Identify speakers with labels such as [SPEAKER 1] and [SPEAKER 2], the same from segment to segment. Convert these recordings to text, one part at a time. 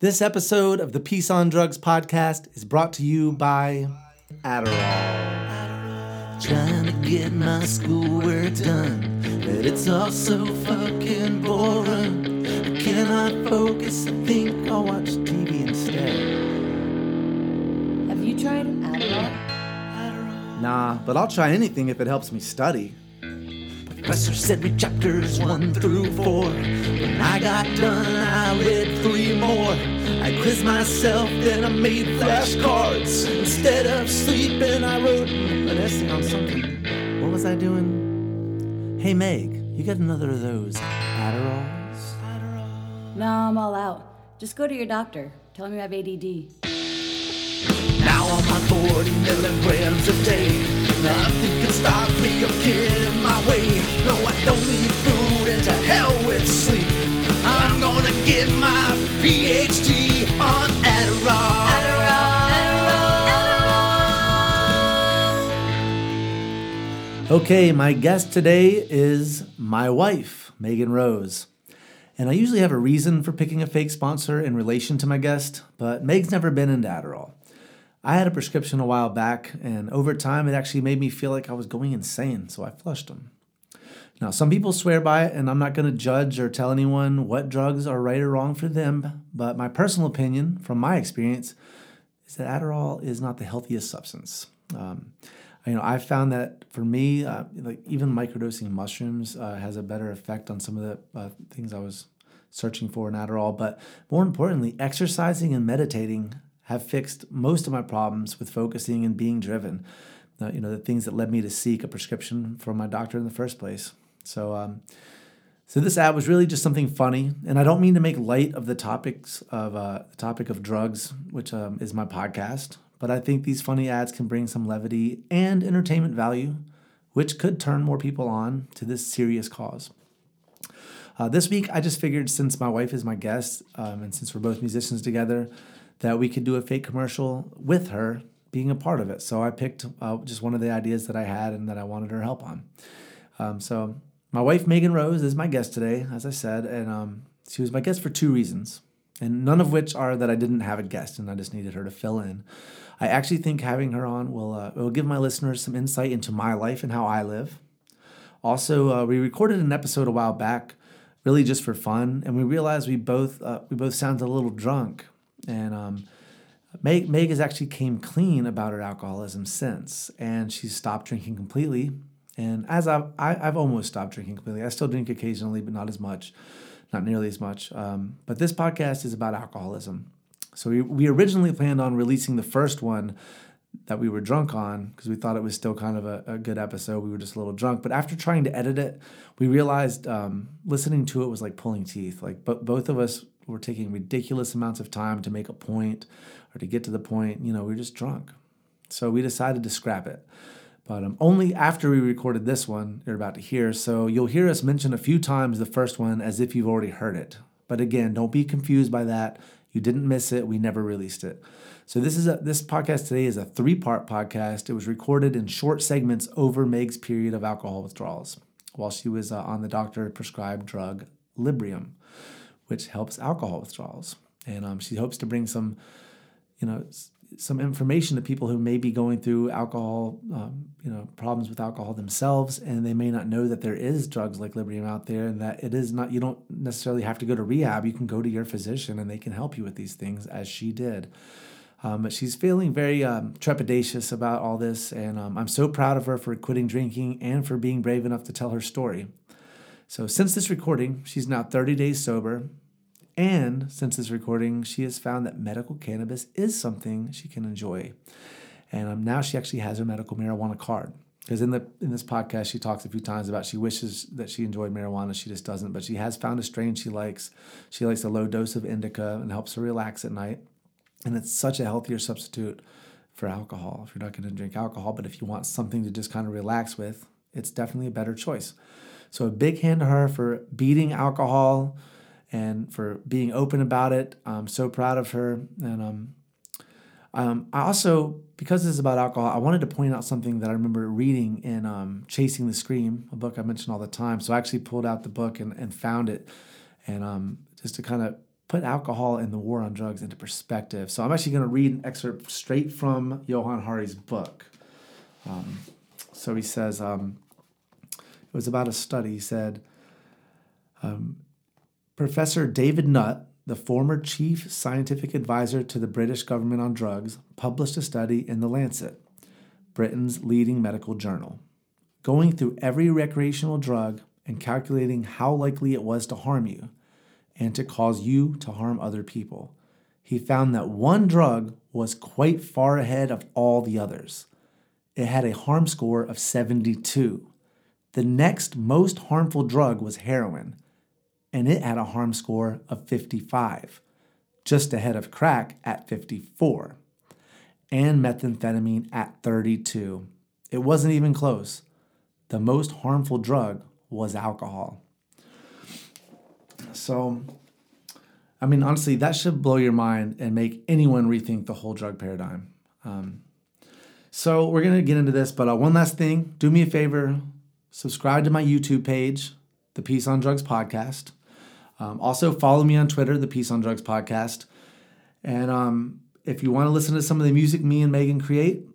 [SPEAKER 1] This episode of the Peace on Drugs podcast is brought to you by Adderall.
[SPEAKER 2] Trying to get my schoolwork done, but it's all so fucking boring. I cannot focus. I think I'll watch TV instead.
[SPEAKER 3] Have you tried Adderall?
[SPEAKER 1] Nah, but I'll try anything if it helps me study.
[SPEAKER 2] Professor said read chapters one through four. When I got done, I read three more. I quizzed myself, then I made flashcards. Instead of sleeping, I wrote
[SPEAKER 1] an essay on something. What was I doing? Hey Meg, you got another of those Adderalls?
[SPEAKER 3] No, I'm all out. Just go to your doctor. Tell him you have ADD.
[SPEAKER 2] Now I'm on 40 milligrams a day. Nothing can stop me or get in my way. No, I don't need food and to hell with sleep. I'm gonna get my PhD on Adderall. Adderall.
[SPEAKER 1] Adderall. Okay, my guest today is my wife, Meagan Rose. And I usually have a reason for picking a fake sponsor in relation to my guest, but Meg's never been into Adderall. I had a prescription a while back, and over time, it actually made me feel like I was going insane, so I flushed them. Now, some people swear by it, and I'm not going to judge or tell anyone what drugs are right or wrong for them, but my personal opinion, from my experience, is that Adderall is not the healthiest substance. Um, you know, I found that for me, uh, like even microdosing mushrooms uh, has a better effect on some of the uh, things I was searching for in Adderall. But more importantly, exercising and meditating have fixed most of my problems with focusing and being driven. Uh, you know, the things that led me to seek a prescription from my doctor in the first place. So, um, so this ad was really just something funny, and I don't mean to make light of the topics of uh, the topic of drugs, which um, is my podcast. But I think these funny ads can bring some levity and entertainment value, which could turn more people on to this serious cause. Uh, this week, I just figured since my wife is my guest, um, and since we're both musicians together, that we could do a fake commercial with her being a part of it. So I picked uh, just one of the ideas that I had and that I wanted her help on. Um, so my wife Meagan Rose is my guest today, as I said, and um, she was my guest for two reasons, and none of which are that I didn't have a guest and I just needed her to fill in. I actually think having her on will uh, will give my listeners some insight into my life and how I live. Also, uh, we recorded an episode a while back, really just for fun, and we realized we both uh, we both sounded a little drunk and um, Meg, Meg has actually came clean about her alcoholism since, and she's stopped drinking completely. And as I've, I, have i have almost stopped drinking completely. I still drink occasionally, but not as much, not nearly as much. Um, but this podcast is about alcoholism. So we, we originally planned on releasing the first one that we were drunk on because we thought it was still kind of a, a, good episode. We were just a little drunk. But after trying to edit it, we realized um, listening to it was like pulling teeth. Like but both of us were taking ridiculous amounts of time to make a point or to get to the point. You know, we were just drunk. So we decided to scrap it. But um, only after we recorded this one, you're about to hear. So you'll hear us mention a few times the first one as if you've already heard it. But again, don't be confused by that. You didn't miss it. We never released it. So this is a this podcast today is a three-part podcast. It was recorded in short segments over Meg's period of alcohol withdrawals while she was uh, on the doctor prescribed drug Librium which helps alcohol withdrawals. And um, she hopes to bring some, you know, some information to people who may be going through alcohol, um, you know, problems with alcohol themselves, and they may not know that there is drugs like Librium out there, and that it is not. You don't necessarily have to go to rehab. You can go to your physician, and they can help you with these things, as she did. Um, but she's feeling very um, trepidatious about all this, and um, I'm so proud of her for quitting drinking and for being brave enough to tell her story. So, since this recording, she's now 30 days sober. And since this recording, she has found that medical cannabis is something she can enjoy. And um, now she actually has her medical marijuana card. Because in the in this podcast, she talks a few times about she wishes that she enjoyed marijuana, she just doesn't. But she has found a strain she likes. She likes a low dose of indica and helps her relax at night. And it's such a healthier substitute for alcohol. If you're not going to drink alcohol, but if you want something to just kind of relax with, it's definitely a better choice. So a big hand to her for beating alcohol and for being open about it. I'm so proud of her. And um, um, I also, because this is about alcohol, I wanted to point out something that I remember reading in um, Chasing the Scream, a book I mention all the time. So I actually pulled out the book and, and found it. And um, just to kind of put alcohol and the war on drugs into perspective. So I'm actually going to read an excerpt straight from Johann Hari's book. Um, so he says, um, it was about a study. He said, um, Professor David Nutt, the former chief scientific advisor to the British government on drugs, published a study in The Lancet, Britain's leading medical journal, going through every recreational drug and calculating how likely it was to harm you and to cause you to harm other people. He found that one drug was quite far ahead of all the others. It had a harm score of 72. The next most harmful drug was heroin, and it had a harm score of 55, just ahead of crack at 54, and methamphetamine at 32. It wasn't even close. The most harmful drug was alcohol. So, I mean, honestly, that should blow your mind and make anyone rethink the whole drug paradigm. Um, so, we're to get into this, but uh, one last thing do me a favor subscribe to my YouTube page, the Peace on Drugs Podcast. Um, also, follow me on Twitter, the Peace on Drugs Podcast. And um, if you want to listen to some of the music me and Meagan create,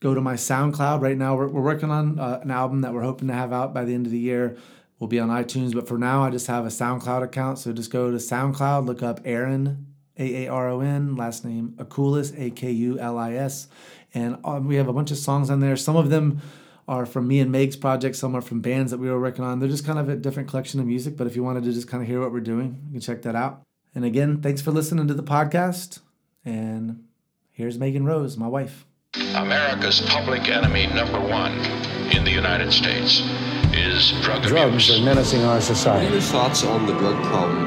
[SPEAKER 1] go to my SoundCloud. Right now, we're, we're working on uh, an album that we're hoping to have out by the end of the year. We'll be on iTunes, but for now, I just have a SoundCloud account. So just go to SoundCloud, look up Aaron, A A R O N, last name Akulis, A K U L I S. And um, we have a bunch of songs on there. Some of them are from me and Meg's project, some are from bands that we were working on. They're just kind of a different collection of music, but if you wanted to just kind of hear what we're doing, you can check that out. And again, thanks for listening to the podcast. And here's Meagan Rose, my wife.
[SPEAKER 4] America's public enemy number one in the United States is drug
[SPEAKER 5] Drugs
[SPEAKER 4] abuse.
[SPEAKER 5] are menacing our society.
[SPEAKER 6] Any thoughts on the drug problem?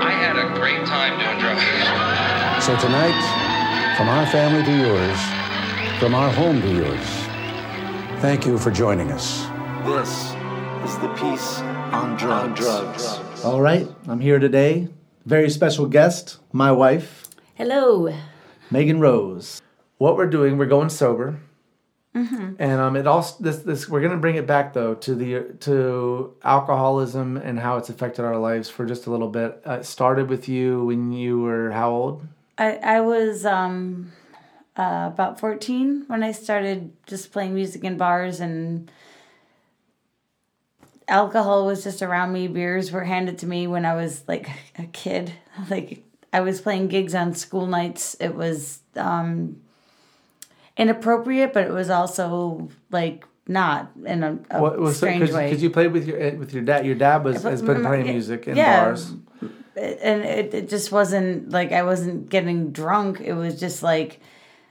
[SPEAKER 4] I had a great time doing drugs.
[SPEAKER 5] So tonight, from our family to yours, from our home to yours, thank you for joining us.
[SPEAKER 2] This is the Peace on Drugs.
[SPEAKER 1] All right, I'm here today. Very special guest, my wife,
[SPEAKER 3] Hello.
[SPEAKER 1] Meagan Rose. What we're doing, we're going sober, and um, it also this this we're gonna bring it back though to the to alcoholism and how it's affected our lives for just a little bit. Uh, it started with you when you were how old?
[SPEAKER 3] I, I was um, uh, about 14 when I started just playing music in bars and alcohol was just around me. Beers were handed to me when I was like a kid. Like I was playing gigs on school nights. It was um, inappropriate, but it was also like not in a, a
[SPEAKER 1] What was
[SPEAKER 3] strange way.
[SPEAKER 1] because you played with your eh, with your dad. Your dad was has been playing music in
[SPEAKER 3] Yeah.
[SPEAKER 1] bars.
[SPEAKER 3] and it, it just wasn't like I wasn't getting drunk. It was just like,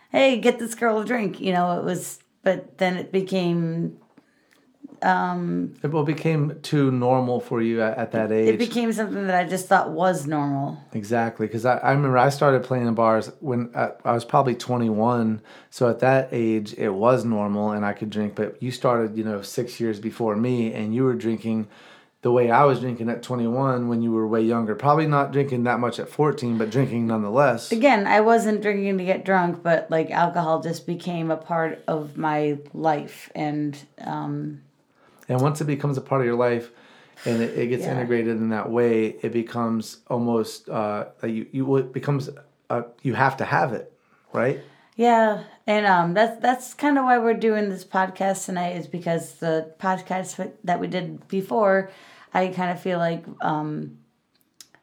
[SPEAKER 3] hey, get this girl a drink. You know, it was, but then it became, Um,
[SPEAKER 1] It well became too normal for you at, at that age.
[SPEAKER 3] it became something that I just thought was normal.
[SPEAKER 1] Exactly, because I, I remember I started playing in bars when uh, I was probably 21. So at that age, it was normal and I could drink. But you started, you know, six years before me, and you were drinking the way I was drinking at 21 when you were way younger. Probably not drinking that much at 14, but drinking nonetheless.
[SPEAKER 3] Again, I wasn't drinking to get drunk, but like alcohol just became a part of my life. And um,
[SPEAKER 1] And once it becomes a part of your life, and it, it gets
[SPEAKER 3] Yeah.
[SPEAKER 1] integrated in that way, it becomes almost uh, like you you it becomes uh, you have to have it, right?
[SPEAKER 3] Yeah, and um, that's that's kind of why we're doing this podcast tonight is because the podcast that we did before, I kind of feel like um,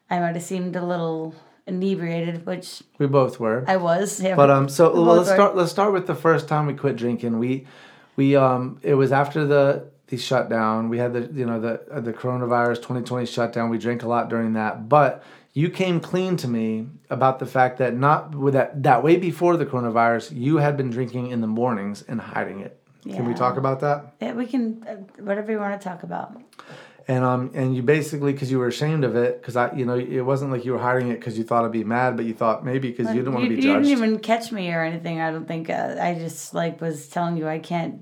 [SPEAKER 3] I might have seemed a little inebriated, which
[SPEAKER 1] We both were.
[SPEAKER 3] I was. Yeah,
[SPEAKER 1] But um, so
[SPEAKER 3] we
[SPEAKER 1] well, let's
[SPEAKER 3] were.
[SPEAKER 1] start. Let's start with the first time we quit drinking. We, we um, it was after the the shutdown. We had the you know the uh, the coronavirus 2020 shutdown. We drank a lot during that, but you came clean to me about the fact that not with that that way before the coronavirus, you had been drinking in the mornings and hiding it. Yeah. Can we talk about that?
[SPEAKER 3] Yeah, we can uh, whatever you want to talk about.
[SPEAKER 1] And um, and you basically because you were ashamed of it because I you know it wasn't like you were hiding it because you thought I'd be mad, but you thought maybe because you didn't want to be judged.
[SPEAKER 3] you didn't even catch me or anything. I don't think. Uh, I just like was telling you I can't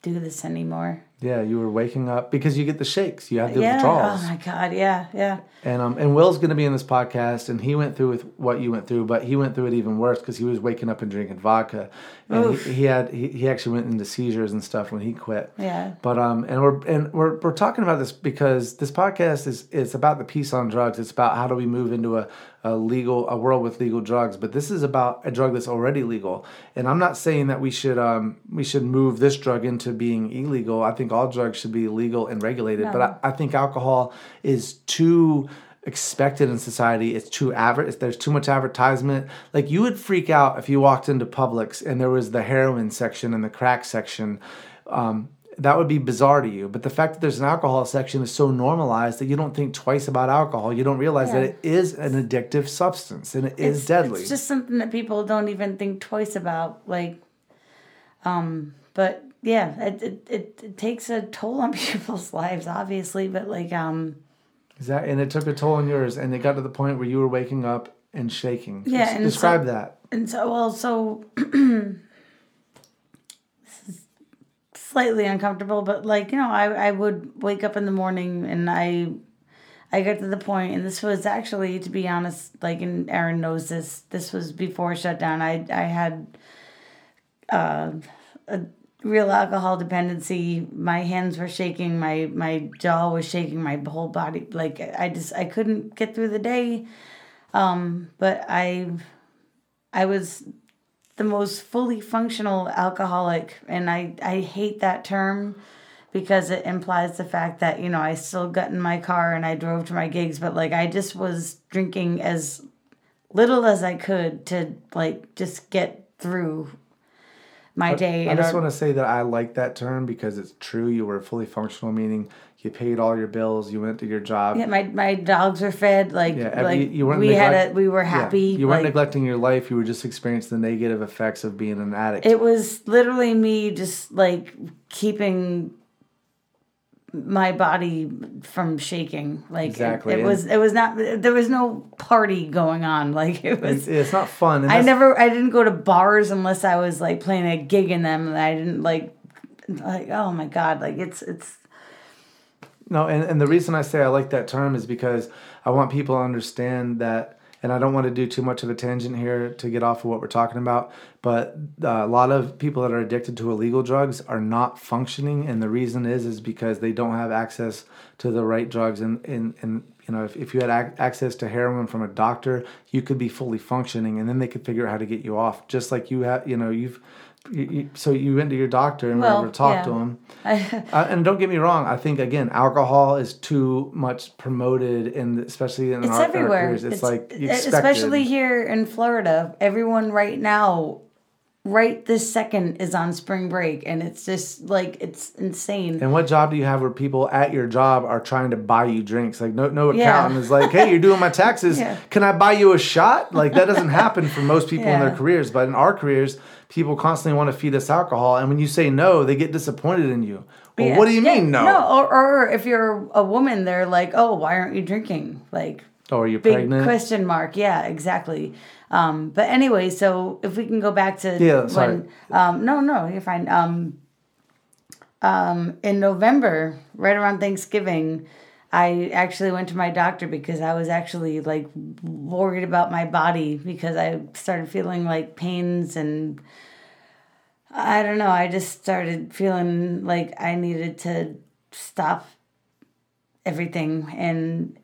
[SPEAKER 3] do this anymore.
[SPEAKER 1] Yeah, you were waking up because you get the shakes. You have the
[SPEAKER 3] yeah.
[SPEAKER 1] withdrawals.
[SPEAKER 3] Oh my god. Yeah. Yeah.
[SPEAKER 1] And um, and Will's going to be in this podcast, and he went through with what you went through, but he went through it even worse because he was waking up and drinking vodka, and he, he had he, he actually went into seizures and stuff when he quit.
[SPEAKER 3] Yeah.
[SPEAKER 1] But um, and we're and we're we're talking about this because this podcast is it's about the peace on drugs. It's about how do we move into a, a legal a world with legal drugs. But this is about a drug that's already legal. And I'm not saying that we should um we should move this drug into being illegal. I think all drugs should be legal and regulated. But I, I think alcohol is too expected in society. It's too average. There's too much advertisement. Like you would freak out if you walked into Publix and there was the heroin section and the crack section. Um, that would be bizarre to you. But the fact that there's an alcohol section is so normalized that you don't think twice about alcohol. You don't realize that it is an addictive substance and it is
[SPEAKER 3] it's,
[SPEAKER 1] deadly.
[SPEAKER 3] It's just something that people don't even think twice about. Like, um, but yeah, it it, it, it takes a toll on people's lives, obviously. But like, um,
[SPEAKER 1] Is that and it took a toll on yours and it got to the point where you were waking up and shaking.
[SPEAKER 3] Yeah, and
[SPEAKER 1] describe
[SPEAKER 3] so-
[SPEAKER 1] that.
[SPEAKER 3] and so well, so is slightly uncomfortable, but like you know, I I would wake up in the morning and I. I got to the point, and this was actually, to be honest, like, and Aaron knows this. This was before shutdown. I I had uh, a real alcohol dependency. My hands were shaking. My my jaw was shaking. My whole body, like, I just I couldn't get through the day. Um, but I I was the most fully functional alcoholic, and I I hate that term because it implies the fact that you know I still got in my car and I drove to my gigs, but like I just was drinking as little as I could to like just get through my day.
[SPEAKER 1] I
[SPEAKER 3] and
[SPEAKER 1] just
[SPEAKER 3] our-
[SPEAKER 1] want to say that I like that term because it's true. You were fully functional, meaning you paid all your bills, you went to your job.
[SPEAKER 3] yeah, my my dogs were fed. Like
[SPEAKER 1] Yeah, every-
[SPEAKER 3] like
[SPEAKER 1] you weren't
[SPEAKER 3] we had
[SPEAKER 1] neglect-
[SPEAKER 3] a we were
[SPEAKER 1] Yeah,
[SPEAKER 3] happy.
[SPEAKER 1] You weren't
[SPEAKER 3] like,
[SPEAKER 1] neglecting your life. You were just experiencing the negative effects of being an addict.
[SPEAKER 3] It was literally me just like keeping my body from shaking. Like it-
[SPEAKER 1] Exactly,
[SPEAKER 3] it,
[SPEAKER 1] and-
[SPEAKER 3] was it was not there was no party going on. Like it was
[SPEAKER 1] it's not fun.
[SPEAKER 3] I never I didn't go to bars unless I was like playing a gig in them and I didn't like like oh my god, like it's it's
[SPEAKER 1] No, and, and the reason I say I like that term is because I want people to understand that, and I don't want to do too much of a tangent here to get off of what we're talking about, but uh, a lot of people that are addicted to illegal drugs are not functioning, and the reason is is because they don't have access to the right drugs, and and, and you know if, if you had ac- access to heroin from a doctor, you could be fully functioning, and then they could figure out how to get you off, just like you have, you know, you've. So you went to your doctor and
[SPEAKER 3] Well,
[SPEAKER 1] able to talk
[SPEAKER 3] yeah.
[SPEAKER 1] to him. Uh, and don't get me wrong. I think again, alcohol is too much promoted, in especially in
[SPEAKER 3] it's
[SPEAKER 1] our, in our
[SPEAKER 3] everywhere.
[SPEAKER 1] careers. It's, like
[SPEAKER 3] especially here in Florida. Everyone right now, right this second, is on spring break, and it's just like it's insane.
[SPEAKER 1] And what job do you have where people at your job are trying to buy you drinks? Like no, no
[SPEAKER 3] Yeah.
[SPEAKER 1] accountant is like, hey, you're doing my taxes.
[SPEAKER 3] Yeah.
[SPEAKER 1] Can I buy you a shot? Like that doesn't happen for most people in their careers. But in our careers, people constantly want to feed us alcohol, and when you say no, they get disappointed in you. Well,
[SPEAKER 3] Yeah.
[SPEAKER 1] what do you
[SPEAKER 3] Yeah,
[SPEAKER 1] mean no?
[SPEAKER 3] No, or, or if you're a woman, they're like, oh, why aren't you drinking? Like
[SPEAKER 1] Oh, are you
[SPEAKER 3] big
[SPEAKER 1] pregnant?
[SPEAKER 3] question mark. Yeah, exactly. Um, but anyway, so if we can go back to
[SPEAKER 1] Yeah, sorry.
[SPEAKER 3] when um, no, no, you're fine. Um, um, in November, right around Thanksgiving, I actually went to my doctor because I was actually like worried about my body because I started feeling like pains and I don't know. I just started feeling like I needed to stop everything and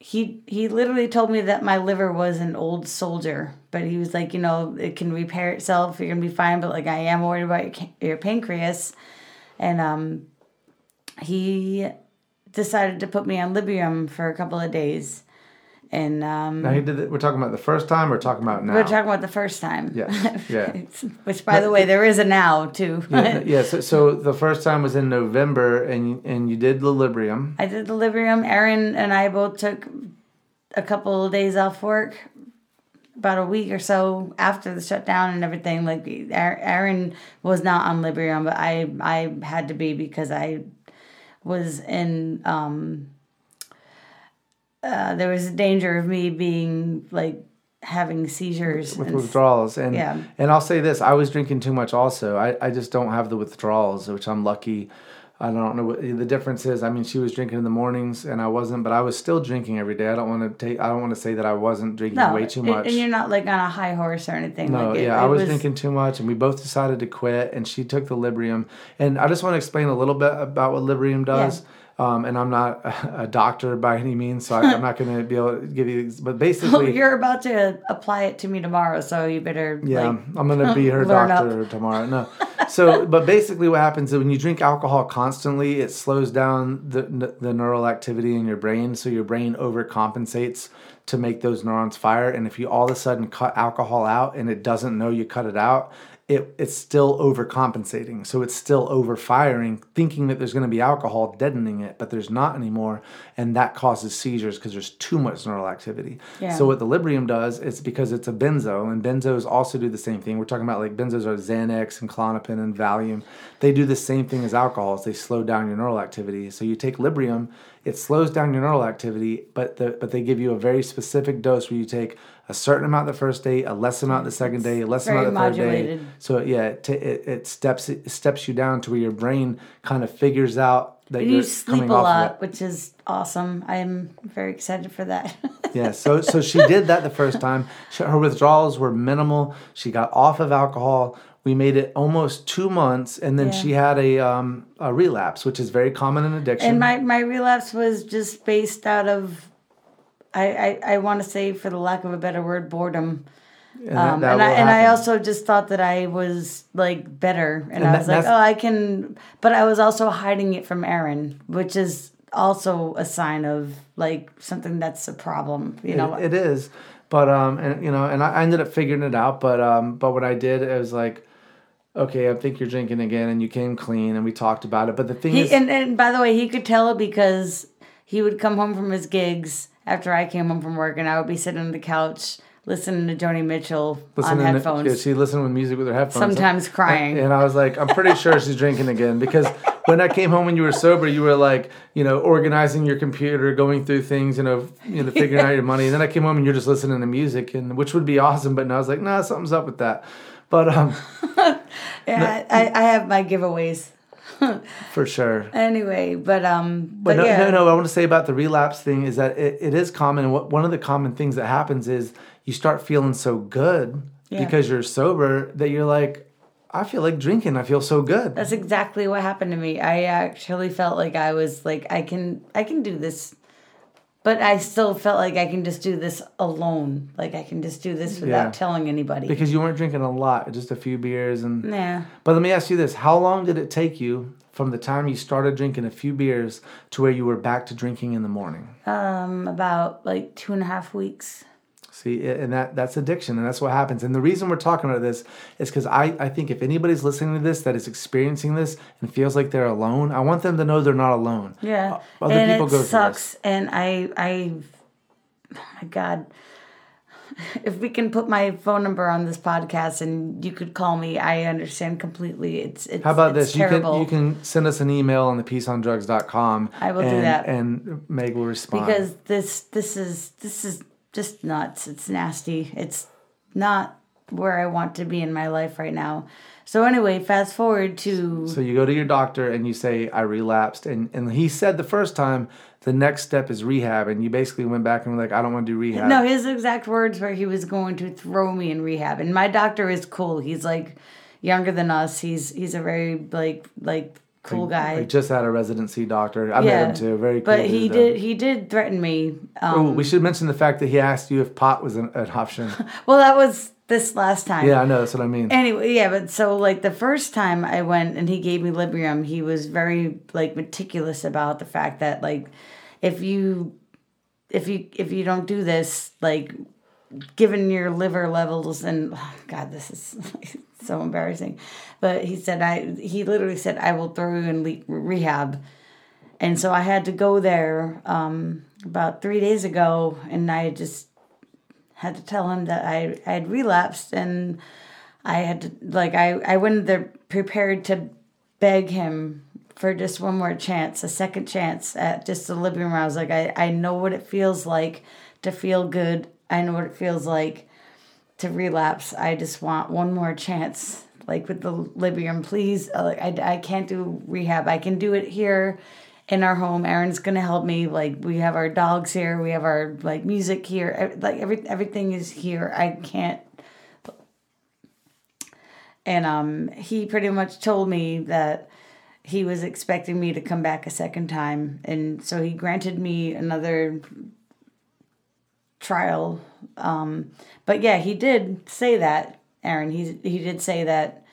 [SPEAKER 3] he he literally told me that my liver was an old soldier but he was like you know it can repair itself you're gonna be fine but like i am worried about your, your pancreas and um he decided to put me on librium for a couple of days and um
[SPEAKER 1] Now he did it, we're talking about the first time. Or talking about now.
[SPEAKER 3] we're talking about the first time
[SPEAKER 1] Yeah, yeah.
[SPEAKER 3] which by the way there is a now too
[SPEAKER 1] yeah, yeah so, so the first time was in November, and and you did the Librium.
[SPEAKER 3] I did the Librium. Aaron and I both took a couple of days off work, about a week or so after the shutdown and everything. Like Aaron was not on Librium, but I I had to be because I was in. Um, uh, there was a danger of me being like having seizures
[SPEAKER 1] with
[SPEAKER 3] and-
[SPEAKER 1] withdrawals and
[SPEAKER 3] Yeah.
[SPEAKER 1] and I'll say this I was drinking too much also I, I just don't have the withdrawals which I'm lucky I don't know what the difference is. I mean, she was drinking in the mornings and I wasn't, but I was still drinking every day. I don't want to take. I don't want to say that I wasn't drinking
[SPEAKER 3] No,
[SPEAKER 1] way too much.
[SPEAKER 3] And you're not like on a high horse or anything.
[SPEAKER 1] No,
[SPEAKER 3] like it,
[SPEAKER 1] yeah,
[SPEAKER 3] it
[SPEAKER 1] I was, drinking too much, and we both decided to quit. And she took the Librium, and I just want to explain a little bit about what Librium does. Um, and I'm not a, doctor by any means, so I, I'm not going to be able to give you. But
[SPEAKER 3] Oh,
[SPEAKER 1] basically,
[SPEAKER 3] you're about to apply it to me tomorrow, so you better.
[SPEAKER 1] yeah,
[SPEAKER 3] Like,
[SPEAKER 1] I'm gonna be her
[SPEAKER 3] learn up.
[SPEAKER 1] doctor tomorrow. No, so but basically, what happens is when you drink alcohol constantly, it slows down the the neural activity in your brain, so your brain overcompensates to make those neurons fire. And if you all of a sudden cut alcohol out and it doesn't know you cut it out, it it's still overcompensating. So it's still overfiring, thinking that there's going to be alcohol deadening it, but there's not anymore, and that causes seizures because there's too much neural activity.
[SPEAKER 3] Yeah.
[SPEAKER 1] So what the Librium does is because it's a benzo, and benzos also do the same thing. We're talking about like benzos are Xanax and Klonopin and Valium. They do the same thing as alcohols. They slow down your neural activity. So you take Librium, it slows down your neural activity, but the, but they give you a very specific dose where you take a certain amount the first day, a less amount the second day, a less
[SPEAKER 3] Very
[SPEAKER 1] amount the third day. So yeah, it, t- it, it steps it steps you down to where your brain kind of figures out that
[SPEAKER 3] you
[SPEAKER 1] you're
[SPEAKER 3] sleep a lot, which is awesome. I'm very excited for that.
[SPEAKER 1] Yeah, so so she did that the first time. She, her withdrawals were minimal. She got off of alcohol. We made it almost two months, and then
[SPEAKER 3] Yeah.
[SPEAKER 1] she had a um, a relapse, which is very common in addiction.
[SPEAKER 3] and my my relapse was just based out of, I I, I want to say, for the lack of a better word, boredom.
[SPEAKER 1] and
[SPEAKER 3] Um,
[SPEAKER 1] that
[SPEAKER 3] and I and I also just thought that I was like better, and,
[SPEAKER 1] And
[SPEAKER 3] I
[SPEAKER 1] that-
[SPEAKER 3] was like, oh, I can. But I was also hiding it from Aaron, which is also a sign of like something that's a problem. You know,
[SPEAKER 1] it, it is, but um, and you know, and I ended up figuring it out. But um, but what I did, it was like, okay, I think you're drinking again, and you came clean, and we talked about it. But the thing is,
[SPEAKER 3] and, and by the way, he could tell because he would come home from his gigs after I came home from work, and I would be sitting on the couch listening to Joni Mitchell
[SPEAKER 1] listening
[SPEAKER 3] on
[SPEAKER 1] to-
[SPEAKER 3] headphones.
[SPEAKER 1] yeah, she listened with music with her headphones.
[SPEAKER 3] Sometimes crying.
[SPEAKER 1] And, and I was like, I'm pretty sure she's drinking again because when I came home when you were sober, you were like, you know, organizing your computer, going through things, you know, you know, figuring out your money. And then I came home and you're just listening to music, and which would be awesome. But now I was like, nah, something's up with that. But um,
[SPEAKER 3] yeah, I, I have my giveaways
[SPEAKER 1] for sure.
[SPEAKER 3] anyway, but um,
[SPEAKER 1] But
[SPEAKER 3] but,
[SPEAKER 1] no,
[SPEAKER 3] yeah,
[SPEAKER 1] no, no. I want to say about the relapse thing is that it, it is common. And what, one of the common things that happens is you start feeling so good
[SPEAKER 3] Yeah.
[SPEAKER 1] because you're sober that you're like, I feel like drinking. I feel so good.
[SPEAKER 3] That's exactly what happened to me. I actually felt like I was like I can I can do this. But I still felt like I can just do this alone. Like I can just do this without
[SPEAKER 1] Yeah.
[SPEAKER 3] telling anybody.
[SPEAKER 1] because you weren't drinking a lot, just a few beers. And
[SPEAKER 3] yeah.
[SPEAKER 1] but let me ask you this: How long did it take you from the time you started drinking a few beers to where you were back to drinking in the morning?
[SPEAKER 3] Um about like two and a half weeks.
[SPEAKER 1] See, and that that's addiction, and that's what happens. And the reason we're talking about this is because I, I think if anybody's listening to this that is experiencing this and feels like they're alone, I want them to know they're not alone.
[SPEAKER 3] Yeah.
[SPEAKER 1] Other
[SPEAKER 3] and
[SPEAKER 1] people
[SPEAKER 3] it
[SPEAKER 1] go through
[SPEAKER 3] sucks. And I I oh my God. If we can put my phone number on this podcast and you could call me, I understand completely. It's it's
[SPEAKER 1] How about
[SPEAKER 3] it's
[SPEAKER 1] this? You can you can send us an email on the peaceondrugs.com.
[SPEAKER 3] I will do that.
[SPEAKER 1] and Meg will respond.
[SPEAKER 3] because this this is this is just nuts. It's nasty. It's not where I want to be in my life right now. So anyway, fast forward to
[SPEAKER 1] So you go to your doctor and you say, I relapsed. And, and he said the first time, the next step is rehab. And you basically went back and were like, I don't want to do rehab.
[SPEAKER 3] No, his exact words were he was going to throw me in rehab. And my doctor is cool. He's like younger than us. He's he's a very like like cool guy.
[SPEAKER 1] I just had a residency doctor. I met him too. Very cool.
[SPEAKER 3] But he
[SPEAKER 1] dude, though.
[SPEAKER 3] did he did threaten me. Um,
[SPEAKER 1] Oh, we should mention the fact that he asked you if pot was an, an option.
[SPEAKER 3] well, that was this last time.
[SPEAKER 1] yeah, I know. That's what I mean.
[SPEAKER 3] Anyway, yeah, but so like the first time I went and he gave me Librium, he was very like meticulous about the fact that like if you if you if you don't do this, like given your liver levels and oh God, this is so embarrassing. But he said I he literally said I will throw you in le- rehab. And so I had to go there um, about three days ago, and I just had to tell him that I I had relapsed, and I had to like I I went there prepared to beg him for just one more chance, a second chance at just the Librium. I was like, I I know what it feels like to feel good. I know what it feels like to relapse. I just want one more chance. like with the Librium. Please, uh, like I, I can't do rehab. I can do it here in our home. Aaron's gonna help me. Like we have our dogs here. We have our like music here. Like every everything is here. I can't. And um, he pretty much told me that he was expecting me to come back a second time, and so he granted me another trial. Um, but yeah, he did say that, Aaron. He he did say that.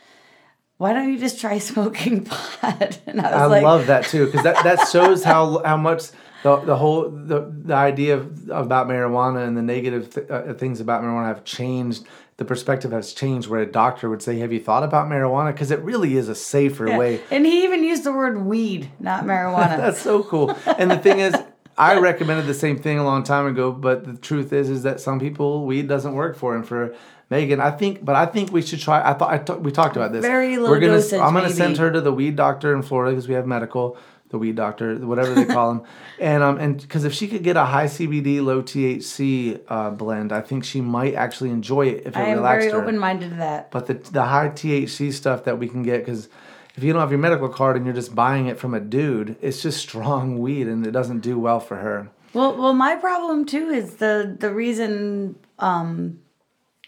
[SPEAKER 3] Why don't you just try smoking pot? And I was
[SPEAKER 1] I
[SPEAKER 3] like,
[SPEAKER 1] love that too because that, that shows how how much the, the whole the, the idea of, about marijuana and the negative th- uh, things about marijuana have changed. The perspective has changed where a doctor would say, "Have you thought about marijuana?" Because it really is a safer
[SPEAKER 3] Yeah.
[SPEAKER 1] way.
[SPEAKER 3] And he even used the word weed, not marijuana.
[SPEAKER 1] That's so cool. And the thing is, I recommended the same thing a long time ago, but the truth is, is that some people weed doesn't work for, and for Meagan, I think, but I think we should try. I thought I ta- we talked about this.
[SPEAKER 3] Very low
[SPEAKER 1] We're gonna.
[SPEAKER 3] dosage,
[SPEAKER 1] I'm gonna
[SPEAKER 3] maybe.
[SPEAKER 1] send her to the weed doctor in Florida because we have medical. The weed doctor, whatever they call him, and um, and because if she could get a high CBD, low THC uh, blend, I think she might actually enjoy it if it
[SPEAKER 3] I am
[SPEAKER 1] relaxed
[SPEAKER 3] very
[SPEAKER 1] her.
[SPEAKER 3] open minded to that.
[SPEAKER 1] But the the high THC stuff that we can get because if you don't have your medical card and you're just buying it from a dude, it's just strong weed and it doesn't do well for her.
[SPEAKER 3] Well, well, my problem too is the the reason. Um,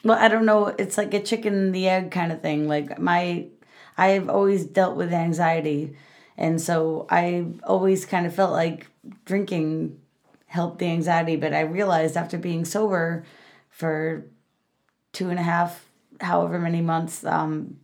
[SPEAKER 3] well, I don't know. It's like a chicken and the egg kind of thing. Like my, I've always dealt with anxiety, and so I always kind of felt like drinking helped the anxiety. But I realized after being sober for two and a half, however many months, um,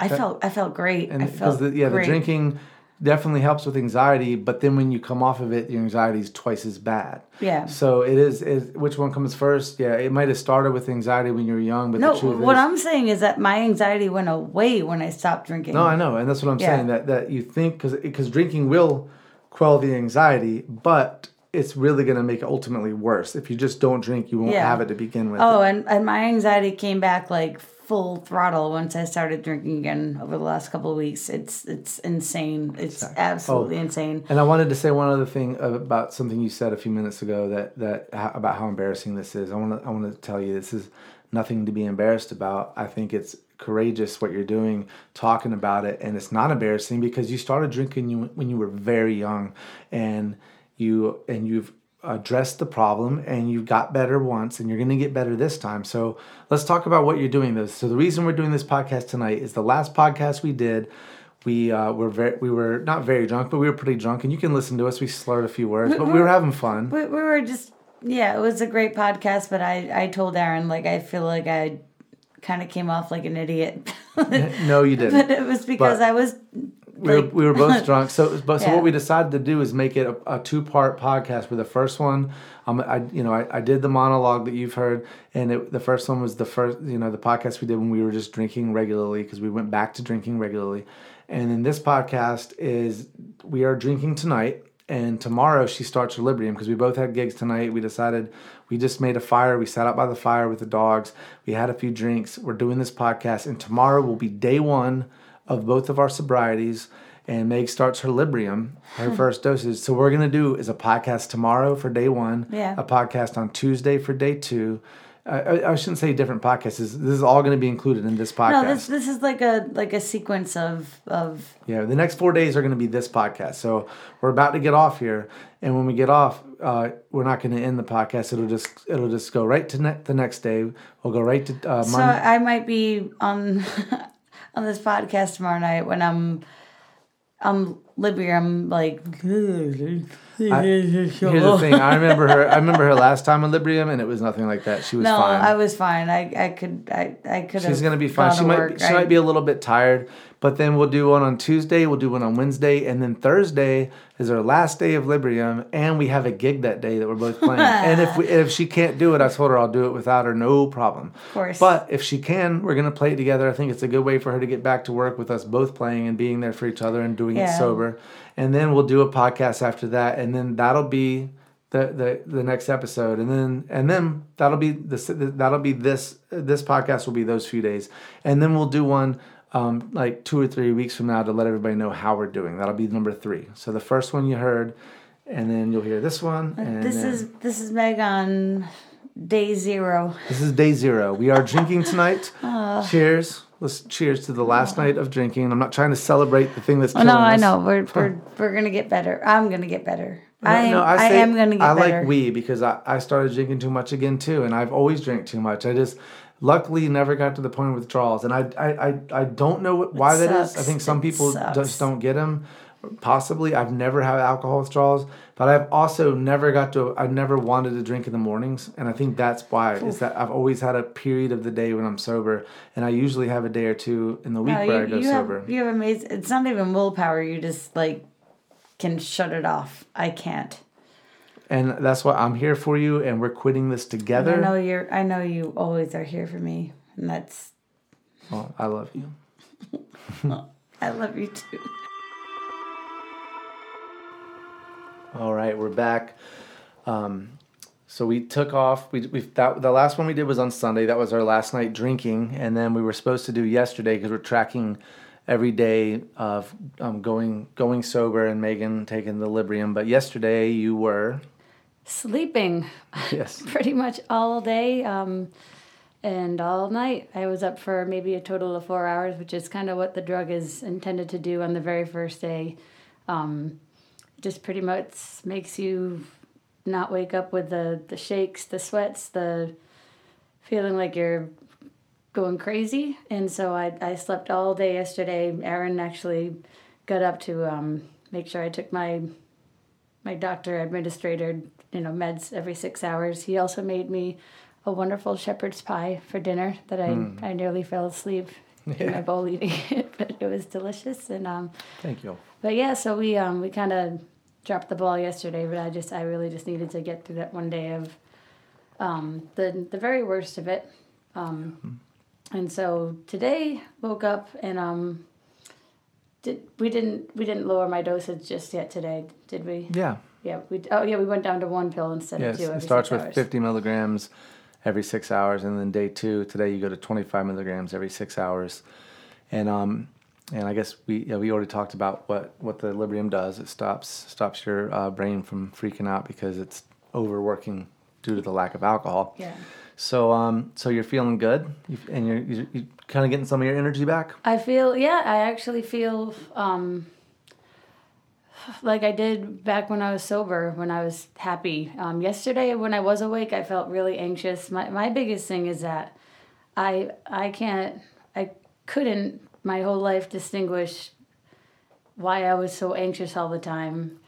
[SPEAKER 3] I felt I felt great.
[SPEAKER 1] And
[SPEAKER 3] I felt
[SPEAKER 1] the, yeah,
[SPEAKER 3] great.
[SPEAKER 1] the drinking definitely helps with anxiety, but then when you come off of it, your anxiety is twice as bad.
[SPEAKER 3] Yeah.
[SPEAKER 1] So it is, is which one comes first? Yeah, it might have started with anxiety when you were young, but
[SPEAKER 3] No, what
[SPEAKER 1] is,
[SPEAKER 3] I'm saying is that my anxiety went away when I stopped drinking.
[SPEAKER 1] No, I know, and that's what I'm
[SPEAKER 3] Yeah.
[SPEAKER 1] saying. That that you think because because drinking will quell the anxiety, but it's really going to make it ultimately worse. If you just don't drink, you won't
[SPEAKER 3] Yeah.
[SPEAKER 1] have it to begin with.
[SPEAKER 3] Oh, and, and my anxiety came back like full throttle once I started drinking again over the last couple of weeks. It's it's insane. It's absolutely
[SPEAKER 1] Oh.
[SPEAKER 3] insane.
[SPEAKER 1] And I wanted to say one other thing about something you said a few minutes ago that that about how embarrassing this is. I want to I want to tell you this is nothing to be embarrassed about. I think it's courageous what you're doing talking about it and it's not embarrassing because you started drinking when you were very young and you and you've addressed the problem and you got better once and you're going to get better this time. So let's talk about what you're doing this. So the reason we're doing this podcast tonight is the last podcast we did we uh, were very we were not very drunk, but we were pretty drunk, and you can listen to us. We slurred a few words, but we were having fun.
[SPEAKER 3] We, we were just yeah, it was a great podcast, but I I told Aaron like I feel like I kind of came off like an idiot.
[SPEAKER 1] No, you didn't.
[SPEAKER 3] But it was because
[SPEAKER 1] But-
[SPEAKER 3] I was
[SPEAKER 1] We were, we were both drunk. So, but so
[SPEAKER 3] Yeah.
[SPEAKER 1] what we decided to do is make it a, a two part podcast. Where the first one, um, I you know I, I did the monologue that you've heard, and it, the first one was the first you know the podcast we did when we were just drinking regularly because we went back to drinking regularly, and then this podcast is we are drinking tonight. And tomorrow she starts her Librium because we both had gigs tonight. We decided we just made a fire. We sat out by the fire with the dogs. We had a few drinks. We're doing this podcast, and tomorrow will be day one of both of our sobrieties. And Meg starts her Librium, her first dosage. So what we're gonna do is a podcast tomorrow for day one,
[SPEAKER 3] Yeah.
[SPEAKER 1] a podcast on Tuesday for day two. I, I, I shouldn't say different podcasts. This, this is all going to be included in this podcast.
[SPEAKER 3] no this this is like a like a sequence of of
[SPEAKER 1] Yeah, the next four days are going to be this podcast. So we're about to get off here, and when we get off, uh, we're not going to end the podcast. It'll just it'll just go right to ne- the next day. We'll go right to uh,
[SPEAKER 3] So I might be on on this podcast tomorrow night when I'm I'm Libby. I'm like
[SPEAKER 1] Here's the thing. I remember her. I remember her last time on Librium, and it was nothing like that. She was
[SPEAKER 3] no,
[SPEAKER 1] fine.
[SPEAKER 3] I was fine. I I could I I could.
[SPEAKER 1] She's gonna be fine. She might she might be a little bit tired, but then we'll do one on Tuesday. We'll do one on Wednesday, and then Thursday is our last day of Librium, and we have a gig that day that we're both playing. and if we, if she can't do it, I told her I'll do it without her, no problem. Of
[SPEAKER 3] course.
[SPEAKER 1] But if she can, we're gonna play it together. I think it's a good way for her to get back to work with us both playing and being there for each other and doing it
[SPEAKER 3] Yeah.
[SPEAKER 1] sober. And then we'll do a podcast after that, and then that'll be the, the the next episode and then and then that'll be this that'll be this this podcast will be those few days and then we'll do one um, like two or three weeks from now to let everybody know how we're doing that'll be number three so the first one you heard and then you'll hear this one and
[SPEAKER 3] This
[SPEAKER 1] then-
[SPEAKER 3] is this is Meg on day zero.
[SPEAKER 1] this is day zero we are drinking tonight cheers let's cheers to the last night of drinking. I'm not trying to celebrate the thing that's
[SPEAKER 3] Oh
[SPEAKER 1] killing
[SPEAKER 3] no, I know we're we're we're gonna get better. I'm gonna get better. I am,
[SPEAKER 1] No,
[SPEAKER 3] I,
[SPEAKER 1] say-
[SPEAKER 3] am gonna get better.
[SPEAKER 1] I
[SPEAKER 3] better.
[SPEAKER 1] like we because I, I started drinking too much again too, and I've always drank too much. I just luckily never got to the point of withdrawals, and I I, I, I don't know what, why that is. I think some
[SPEAKER 3] It
[SPEAKER 1] people
[SPEAKER 3] sucks.
[SPEAKER 1] just don't get them. Possibly, I've never had alcohol withdrawals, but I've also never got to. I never wanted to drink in the mornings, and I think that's why. Is that I've always had a period of the day when I'm sober, and I usually have a day or two in the week
[SPEAKER 3] No,
[SPEAKER 1] where I
[SPEAKER 3] you,
[SPEAKER 1] go
[SPEAKER 3] you
[SPEAKER 1] sober.
[SPEAKER 3] have you have amazing. It's not even willpower. You just like can shut it off. I can't.
[SPEAKER 1] And that's why I'm here for you, and we're quitting this
[SPEAKER 3] And
[SPEAKER 1] together.
[SPEAKER 3] I know you're. I know you always are here for me, and that's.
[SPEAKER 1] Well, I love you.
[SPEAKER 3] I love you too.
[SPEAKER 1] All right, we're back. Um, so we took off. We we that the last one we did was on Sunday. That was our last night drinking, and then we were supposed to do yesterday because we're tracking every day of um, going going sober and Meagan taking the Librium. But yesterday you were
[SPEAKER 3] Sleeping
[SPEAKER 1] yes
[SPEAKER 3] pretty much all day um, and all night. I was up for maybe a total of four hours, which is kind of what the drug is intended to do on the very first day. Um, just pretty much makes you not wake up with the, the shakes, the sweats, the feeling like you're going crazy. And so I, I slept all day yesterday. Aaron actually got up to um, make sure I took my my doctor administered you know meds every six hours. He also made me a wonderful shepherd's pie for dinner that I, I nearly fell asleep in my bowl eating it, but it was delicious. And um,
[SPEAKER 1] thank you
[SPEAKER 3] but yeah, so we um we kind of dropped the ball yesterday, but I just I really just needed to get through that one day of um the the very worst of it. Um and so today woke up and um did we didn't we didn't lower my dosage just yet today, did we?
[SPEAKER 1] yeah
[SPEAKER 3] Yeah, we oh yeah, we went down to one pill instead
[SPEAKER 1] yes
[SPEAKER 3] of two.
[SPEAKER 1] it starts with
[SPEAKER 3] hours.
[SPEAKER 1] 50 milligrams every six hours and then day two today you go to 25 milligrams every six hours and um and I guess we yeah, we already talked about what what the Librium does. It stops stops your uh, brain from freaking out because it's overworking due to the lack of alcohol.
[SPEAKER 3] Yeah.
[SPEAKER 1] So um so you're feeling good and you're, you're, you're kind of getting some of your energy back.
[SPEAKER 3] I feel yeah, I actually feel um like I did back when I was sober, when I was happy. Um, yesterday when I was awake, I felt really anxious. My my biggest thing is that I I can't I couldn't my whole life distinguish why I was so anxious all the time.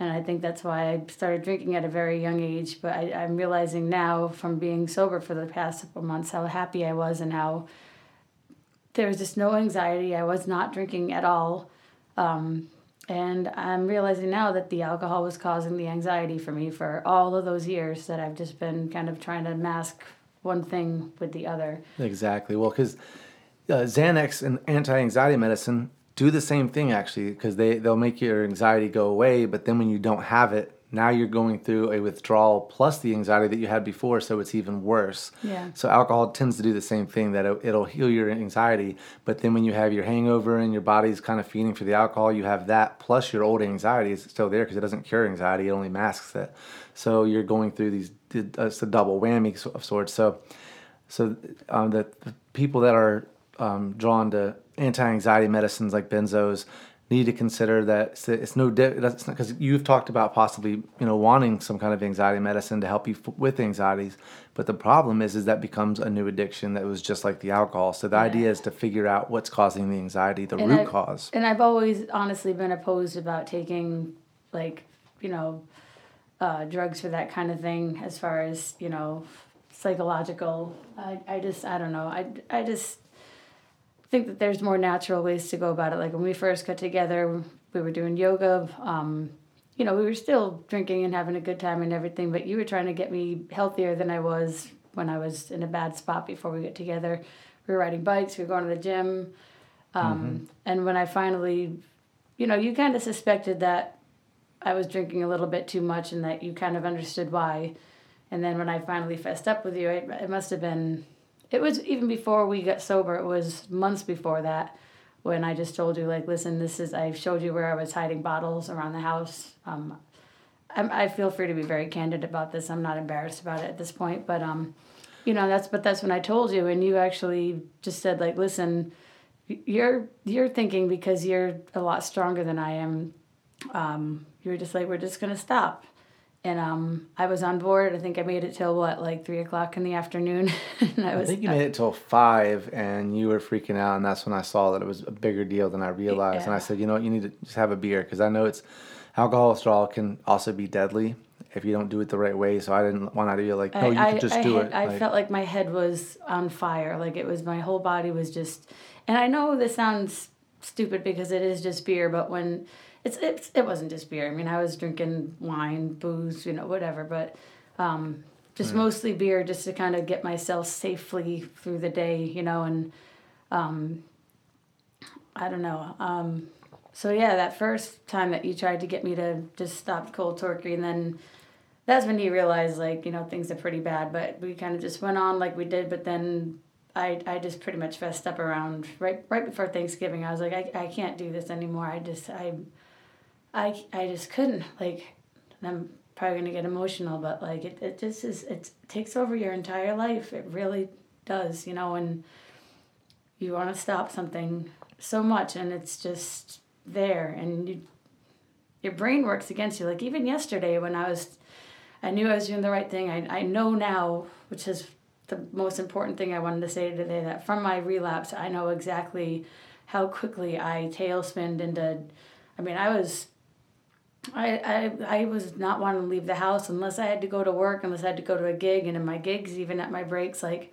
[SPEAKER 3] And I think that's why I started drinking at a very young age. But I, I'm realizing now from being sober for the past couple months how happy I was and how there was just no anxiety. I was not drinking at all. Um, and I'm realizing now that the alcohol was causing the anxiety for me for all of those years that I've just been kind of trying to mask one thing with the other.
[SPEAKER 1] Exactly. Well, because uh, Xanax and anti-anxiety medicine do the same thing actually, because they they'll make your anxiety go away, but then when you don't have it, now you're going through a withdrawal plus the anxiety that you had before, so it's even worse.
[SPEAKER 3] Yeah.
[SPEAKER 1] So alcohol tends to do the same thing that it, it'll heal your anxiety, but then when you have your hangover and your body's kind of feeding for the alcohol, you have that plus your old anxiety is still there because it doesn't cure anxiety; it only masks it. So you're going through these. It's a double whammy of sorts. So so um, the, the people that are um, drawn to anti-anxiety medicines like benzos need to consider that it's, it's no because you've talked about possibly you know wanting some kind of anxiety medicine to help you f- with anxieties but the problem is is that becomes a new addiction that was just like the alcohol so the idea is to figure out what's causing the anxiety the
[SPEAKER 3] And
[SPEAKER 1] root
[SPEAKER 3] I've-
[SPEAKER 1] cause
[SPEAKER 3] And I've always honestly been opposed about taking like, you know, uh, drugs for that kind of thing as far as, you know, psychological. I, I just, I don't know. I, I just think that there's more natural ways to go about it. Like when we first got together, we were doing yoga. Um, you know, we were still drinking and having a good time and everything, but you were trying to get me healthier than I was when I was in a bad spot before we got together. We were riding bikes, we were going to the gym. Um, And when I finally, you know, you kind of suspected that I was drinking a little bit too much and that you kind of understood why. And then when I finally fessed up with you, it, it must have been, it was even before we got sober, it was months before that when I just told you, like, listen, this is, I showed you where I was hiding bottles around the house. Um, I'm, I feel free to be very candid about this. I'm not embarrassed about it at this point, but, um, you know that's but that's when I told you, and you actually just said like, listen, you're you're thinking because you're a lot stronger than I am. Um, you were just like, we're just gonna stop. And um, I was on board. I think I made it till what, like three o'clock in the afternoon. and I
[SPEAKER 1] I
[SPEAKER 3] was
[SPEAKER 1] think you made it till five, and you were freaking out, and that's when I saw that it was a bigger deal than I realized. And I said, you know what, you need to just have a beer because I know it's alcohol withdrawal can also be deadly if you don't do it the right way. So I didn't want to be like, no, you
[SPEAKER 3] I,
[SPEAKER 1] can just
[SPEAKER 3] I,
[SPEAKER 1] do
[SPEAKER 3] had-
[SPEAKER 1] it.
[SPEAKER 3] I
[SPEAKER 1] Like,
[SPEAKER 3] felt like my head was on fire. Like it was my whole body was just. And I know this sounds stupid because it is just beer, but when it's it's it wasn't just beer. I mean, I was drinking wine, booze, you know, whatever, but um, just mostly beer, just to kind of get myself safely through the day, you know, and um, I don't know. Um, so yeah, that first time that you tried to get me to just stop cold turkey, and then that's when you realize like you know things are pretty bad. But we kind of just went on like we did, but then I I just pretty much fessed up around right right before Thanksgiving. I was like I, I can't do this anymore. I just I I I just couldn't like. I'm probably gonna get emotional, but like it, it just is it takes over your entire life. It really does, you know, and you want to stop something so much and it's just there and you your brain works against you like even yesterday when i was i knew i was doing the right thing i, I know now which is the most important thing i wanted to say today that from my relapse i know exactly how quickly i tailspinned into i mean i was I, I I was not wanting to leave the house unless I had to go to work, unless I had to go to a gig, and in my gigs, even at my breaks, like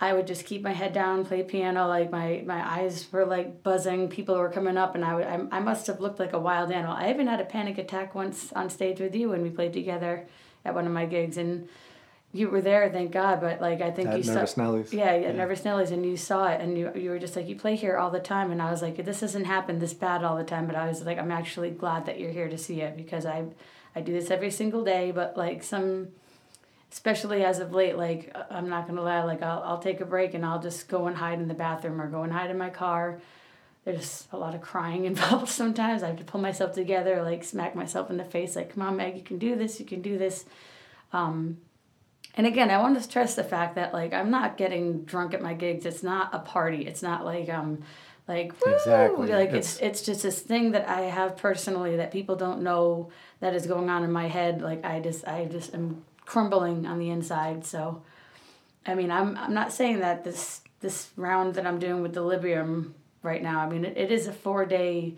[SPEAKER 3] I would just keep my head down, play piano. Like my, my eyes were like buzzing. People were coming up, and I, would, I I must have looked like a wild animal. I even had a panic attack once on stage with you when we played together at one of my gigs, and you were there, thank God. But like I think
[SPEAKER 1] At
[SPEAKER 3] you
[SPEAKER 1] Nervous
[SPEAKER 3] saw,
[SPEAKER 1] Nellies.
[SPEAKER 3] yeah, yeah, Nervous Nellies, and you saw it, and you you were just like you play here all the time, and I was like this doesn't happen this bad all the time, but I was like I'm actually glad that you're here to see it because I I do this every single day, but like some especially as of late like uh, i'm not gonna lie like I'll, I'll take a break and i'll just go and hide in the bathroom or go and hide in my car there's a lot of crying involved sometimes i have to pull myself together like smack myself in the face like come on meg you can do this you can do this um, and again i want to stress the fact that like i'm not getting drunk at my gigs. It's not a party. It's not like um like woo!
[SPEAKER 1] Exactly.
[SPEAKER 3] like
[SPEAKER 1] It's-
[SPEAKER 3] it's it's just this thing that i have personally that people don't know that is going on in my head. Like i just i just am crumbling on the inside. So i mean i'm i'm not saying that this this round that i'm doing with the librium right now i mean it, it is a four day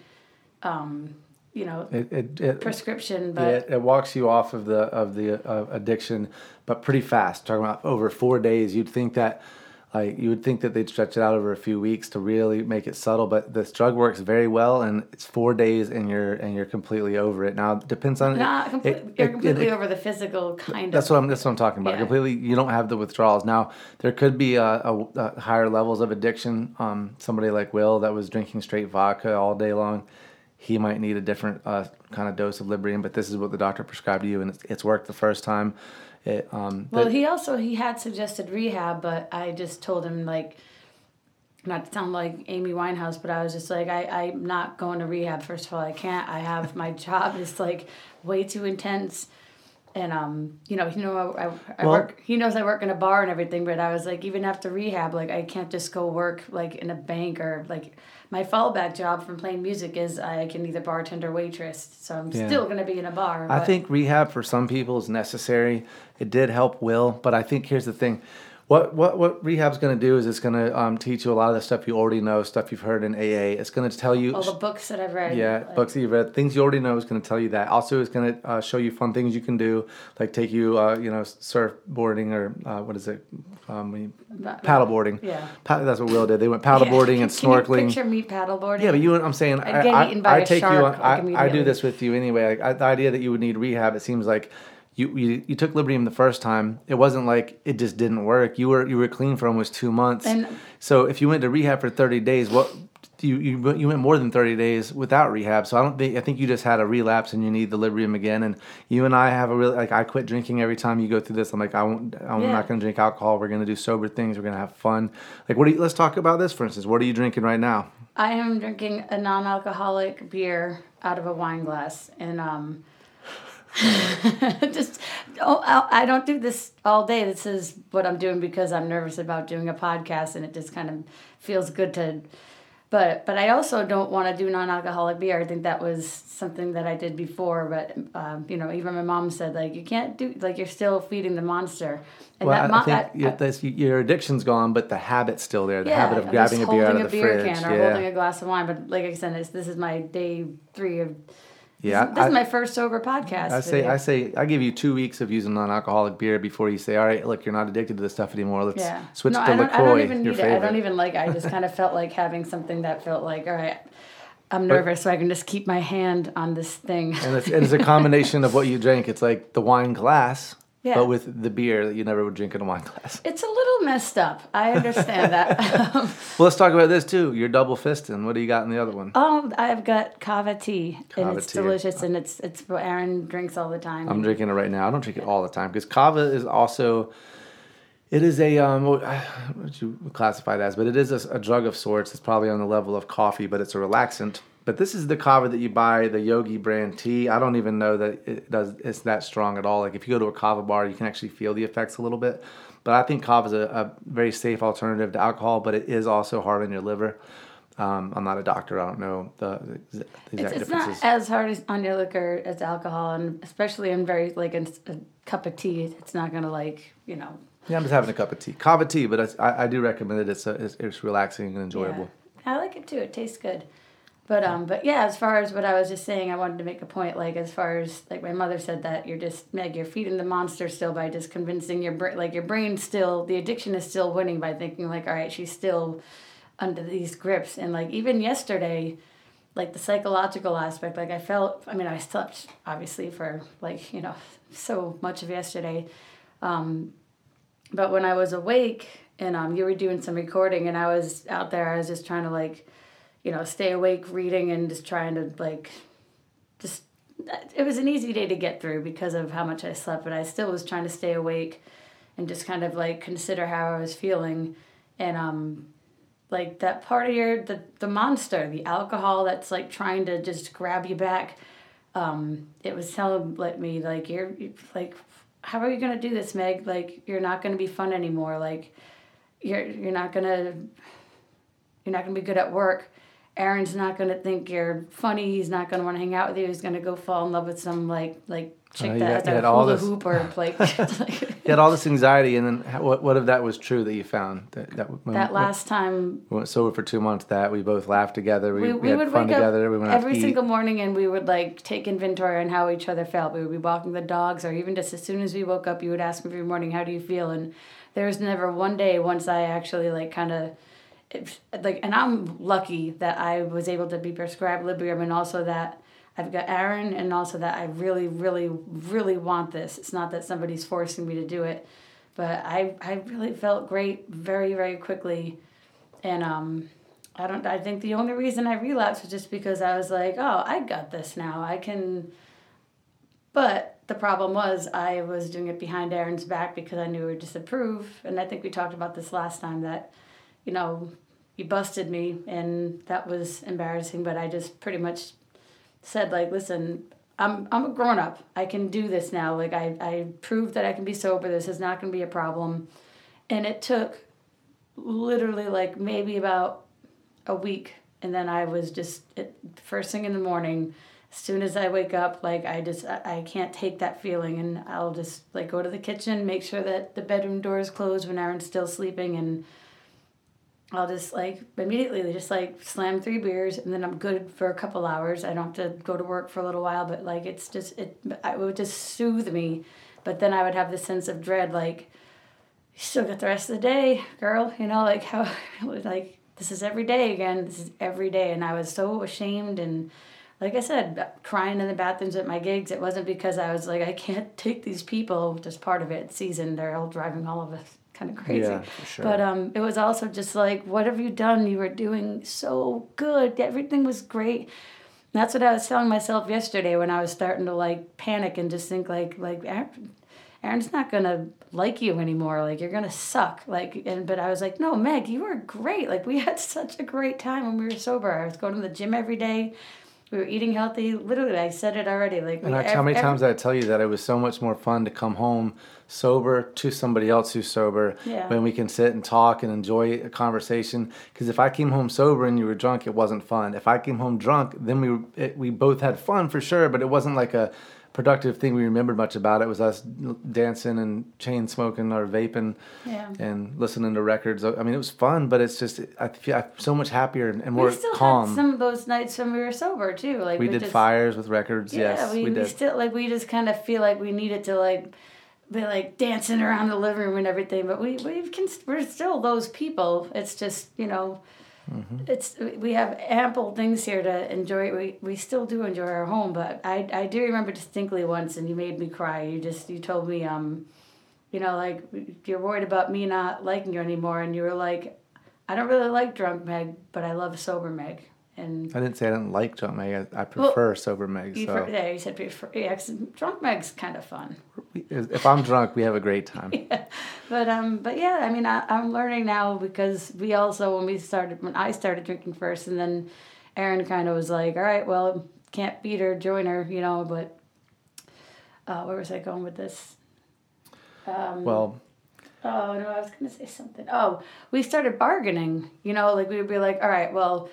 [SPEAKER 3] um you know
[SPEAKER 1] it, it, it,
[SPEAKER 3] prescription but
[SPEAKER 1] it, it walks you off of the of the uh, addiction, but pretty fast. Talking about over four days, you'd think that. Like you would think that they'd stretch it out over a few weeks to really make it subtle, but this drug works very well, and it's four days, and you're and you're completely over it. Now it depends on
[SPEAKER 3] not
[SPEAKER 1] it-
[SPEAKER 3] complete,
[SPEAKER 1] it-
[SPEAKER 3] you're
[SPEAKER 1] it-
[SPEAKER 3] completely
[SPEAKER 1] it-
[SPEAKER 3] over the physical kind of
[SPEAKER 1] That's
[SPEAKER 3] of
[SPEAKER 1] what I'm. That's what I'm talking about.
[SPEAKER 3] Yeah.
[SPEAKER 1] Completely, you don't have the withdrawals. Now there could be a, a, a higher levels of addiction. Um, somebody like Will that was drinking straight vodka all day long, he might need a different uh, kind of dose of Librium. But this is what the doctor prescribed to you, and it's, it's worked the first time. It, um,
[SPEAKER 3] Well, he also he had suggested rehab, but I just told him like, not to sound like Amy Winehouse, but I was just like, I I'm not going to rehab. First of all, I can't. I have my job is like way too intense, and um, you know, you know, I, I, I
[SPEAKER 1] Well-
[SPEAKER 3] work. He knows I work in a bar and everything, but I was like, even after rehab, like I can't just go work like in a bank or like. My fallback job from playing music is I can either bartender or waitress, so I'm
[SPEAKER 1] Yeah.
[SPEAKER 3] still gonna be in a bar.
[SPEAKER 1] I
[SPEAKER 3] but-
[SPEAKER 1] think rehab for some people is necessary. It did help Will, but I think here's the thing. What what what rehab's going to do is it's going to um, teach you a lot of the stuff you already know, stuff you've heard in AA. It's going to tell you
[SPEAKER 3] all the books that I've read.
[SPEAKER 1] Yeah,
[SPEAKER 3] like-
[SPEAKER 1] books that you've read, things you already know is going to tell you that. Also, it's going to uh, show you fun things you can do, like take you, uh, you know, surfboarding or uh, what is it, um, paddleboarding.
[SPEAKER 3] Yeah.
[SPEAKER 1] That's what Will did. They went paddleboarding
[SPEAKER 3] Yeah.
[SPEAKER 1] and
[SPEAKER 3] Can you
[SPEAKER 1] snorkeling.
[SPEAKER 3] picture me paddleboarding?
[SPEAKER 1] Yeah, but you, I'm saying, I, I, I take you.
[SPEAKER 3] like,
[SPEAKER 1] On, I, I do this with you anyway. Like, the idea that you would need rehab, it seems like you, you you took Librium the first time. It wasn't like it just didn't work. You were you were clean for almost two months.
[SPEAKER 3] And-
[SPEAKER 1] so if you went to rehab for 30 days, what you you went- you went more than 30 days without rehab. So I don't think I think you just had a relapse and you need the Librium again. And you and I have a really like I quit drinking every time you go through this. I'm like I won't, I'm
[SPEAKER 3] Yeah.
[SPEAKER 1] not going to drink alcohol. We're going to do sober things. We're going to have fun. Like what do you? Let's talk about this for instance. What are you drinking right now?
[SPEAKER 3] I am drinking a non-alcoholic beer out of a wine glass, and um, just oh, I I don't do this all day. This is what I'm doing because I'm nervous about doing a podcast, and it just kind of feels good to. But but I also don't want to do non-alcoholic beer. I think that was something that I did before. But um, you know, even my mom said like you can't do like you're still feeding the monster. And
[SPEAKER 1] Well, I,
[SPEAKER 3] mo-
[SPEAKER 1] I think
[SPEAKER 3] I-
[SPEAKER 1] your, this, your addiction's gone, but the habit's still there. The
[SPEAKER 3] yeah,
[SPEAKER 1] habit of grabbing a beer out of the
[SPEAKER 3] beer
[SPEAKER 1] fridge.
[SPEAKER 3] can or
[SPEAKER 1] yeah.
[SPEAKER 3] holding a glass of wine. But like I said, this, this is my day three of.
[SPEAKER 1] Yeah.
[SPEAKER 3] This,
[SPEAKER 1] I,
[SPEAKER 3] is my first sober podcast.
[SPEAKER 1] I say. I say, I give you two weeks of using non-alcoholic beer before you say, all right, look, you're not addicted to this stuff anymore. Let's
[SPEAKER 3] Yeah.
[SPEAKER 1] switch
[SPEAKER 3] no,
[SPEAKER 1] to
[SPEAKER 3] I don't,
[SPEAKER 1] Lacroix,
[SPEAKER 3] I don't even need
[SPEAKER 1] favorite.
[SPEAKER 3] it. I don't even like. it. I just kind of felt like having something that felt like, all right, I'm nervous, so I can just keep my hand on this thing.
[SPEAKER 1] and it's, and it's a combination of what you drink. It's like the wine glass,
[SPEAKER 3] Yeah.
[SPEAKER 1] but with the beer that you never would drink in a wine glass.
[SPEAKER 3] It's a little messed up. I understand that.
[SPEAKER 1] Well, let's talk about this too. You're double fisting. What do you got in the other one?
[SPEAKER 3] oh, I've got kava tea,
[SPEAKER 1] Kava
[SPEAKER 3] and it's
[SPEAKER 1] tea.
[SPEAKER 3] delicious, and it's it's what Aaron drinks all the time.
[SPEAKER 1] I'm drinking it right now. I don't drink it all the time because kava is also. It is a um, what you classify it as, but it is a, a drug of sorts. It's probably on the level of coffee, but it's a relaxant. But this is the kava that you buy, the Yogi brand tea. I don't even know that it does. It's that strong at all. Like if you go to a kava bar, you can actually feel the effects a little bit. But I think kava is a, a very safe alternative to alcohol, but it is also hard on your liver. Um, I'm not a doctor. I don't know the, the exact
[SPEAKER 3] it's, it's
[SPEAKER 1] differences.
[SPEAKER 3] not as hard as on your liquor as alcohol, and especially in very like in a cup of tea, it's not gonna like you know.
[SPEAKER 1] Yeah, I'm just having a cup of tea. Kava tea, but I, I do recommend it. It's, a, it's it's relaxing and enjoyable.
[SPEAKER 3] Yeah. I like it too. It tastes good. But um, but yeah, as far as what I was just saying, I wanted to make a point. Like as far as like my mother said that you're just Meg, you're feeding the monster still by just convincing your brain, like your brain still the addiction is still winning by thinking like, all right, she's still under these grips. And like even yesterday, like the psychological aspect, like I felt. I mean, I slept obviously for like you know so much of yesterday. Um, but when I was awake and um, you were doing some recording and I was out there, I was just trying to like, you know, stay awake reading and just trying to like, just, it was an easy day to get through because of how much I slept, but I still was trying to stay awake and just kind of like consider how I was feeling. And, um, like that part of your, the, the monster, the alcohol that's like trying to just grab you back. Um, it was telling let me like, you're you're, like, how are you gonna do this, Meg? Like, you're not gonna be fun anymore. Like, you're you're not gonna you're not gonna be good at work. Aaron's not gonna think you're funny. He's not gonna want to hang out with you. He's gonna go fall in love with some like like chick
[SPEAKER 1] Uh,
[SPEAKER 3] that
[SPEAKER 1] had-
[SPEAKER 3] has a
[SPEAKER 1] had all
[SPEAKER 3] hula
[SPEAKER 1] this-
[SPEAKER 3] hoop or like,
[SPEAKER 1] You had all this anxiety, and then how- what? What if that was true that you found that that, when
[SPEAKER 3] that last time
[SPEAKER 1] we went sober for two months? That we both laughed together. We,
[SPEAKER 3] we,
[SPEAKER 1] we,
[SPEAKER 3] we
[SPEAKER 1] had
[SPEAKER 3] would
[SPEAKER 1] fun together. We went out
[SPEAKER 3] every single morning and we would like take inventory on how each other felt. We would be walking the dogs, or even just as soon as we woke up, you would ask me every morning, "How do you feel?" And there was never one day once I actually like kind of. Like and I'm lucky that I was able to be prescribed Librium and also that I've got Aaron and also that I really really really want this. It's not that somebody's forcing me to do it, but I I really felt great very very quickly, and um I don't. I think the only reason I relapsed was just because I was like, "Oh, I got this now. I can." But the problem was I was doing it behind Aaron's back because I knew he would disapprove, and I think we talked about this last time that, you know, you busted me, and that was embarrassing. But I just pretty much said like, "Listen, I'm I'm a grown up. I can do this now. Like I I proved that I can be sober. This is not going to be a problem." And it took literally like maybe about a week and then i was just it, first thing in the morning as soon as i wake up like i just I, I can't take that feeling and i'll just like go to the kitchen make sure that the bedroom door is closed when aaron's still sleeping and i'll just like immediately just like slam three beers and then i'm good for a couple hours i don't have to go to work for a little while but like it's just it, it would just soothe me but then i would have this sense of dread like you still got the rest of the day, girl. You know, like how, like this is every day again. This is every day, and I was so ashamed and, like I said, crying in the bathrooms at my gigs. It wasn't because I was like, I can't take these people. Just part of it. Season, they're all driving all of us kind of crazy.
[SPEAKER 1] Yeah, sure.
[SPEAKER 3] But um, it was also just like, what have you done? You were doing so good. Everything was great. That's what I was telling myself yesterday when I was starting to like panic and just think like like Aaron- Aaron's not gonna like you anymore. Like you're gonna suck. Like and but I was like, no, Meg, you were great. Like we had such a great time when we were sober. I was going to the gym every day. We were eating healthy. Literally, I said it already. Like,
[SPEAKER 1] And
[SPEAKER 3] we-
[SPEAKER 1] how many
[SPEAKER 3] ev-
[SPEAKER 1] times did I tell you that it was so much more fun to come home sober to somebody else who's sober
[SPEAKER 3] Yeah.
[SPEAKER 1] when we can sit and talk and enjoy a conversation? Because if I came home sober and you were drunk, it wasn't fun. If I came home drunk, then we it, we both had fun for sure, but it wasn't like a productive thing we remembered much about. It was us dancing and chain smoking or vaping
[SPEAKER 3] Yeah.
[SPEAKER 1] and listening to records. I mean, it was fun, but it's just I feel I'm so much happier and, and more
[SPEAKER 3] we still
[SPEAKER 1] calm.
[SPEAKER 3] had some of those nights when we were sober too. Like
[SPEAKER 1] we did
[SPEAKER 3] just,
[SPEAKER 1] fires with records.
[SPEAKER 3] Yeah,
[SPEAKER 1] yes,
[SPEAKER 3] we,
[SPEAKER 1] we,
[SPEAKER 3] we, still like we just kind of feel like we needed to like be like dancing around the living room and everything. But we we can we're still those people. It's just you know.
[SPEAKER 1] Mm-hmm.
[SPEAKER 3] It's we have ample things here to enjoy. We we still do enjoy our home, but I I do remember distinctly once, and you made me cry. You just you told me um, you know, like you're worried about me not liking you anymore, and you were like, I don't really like drunk Meg, but I love sober Meg, and
[SPEAKER 1] I didn't say I didn't like drunk Meg. I, I prefer sober Meg.
[SPEAKER 3] you,
[SPEAKER 1] So
[SPEAKER 3] yeah, you said prefer, Yeah, drunk Meg's kind of fun.
[SPEAKER 1] if I'm drunk, we have a great time.
[SPEAKER 3] But um, but yeah, I mean, I, I'm learning now because we also when we started when I started drinking first, and then Aaron kind of was like, all right, well, can't beat her, join her, you know. But uh, where was I going with this?
[SPEAKER 1] Well,
[SPEAKER 3] Oh no, I was gonna say something. Oh, we started bargaining. You know, like we would be like, all right, well,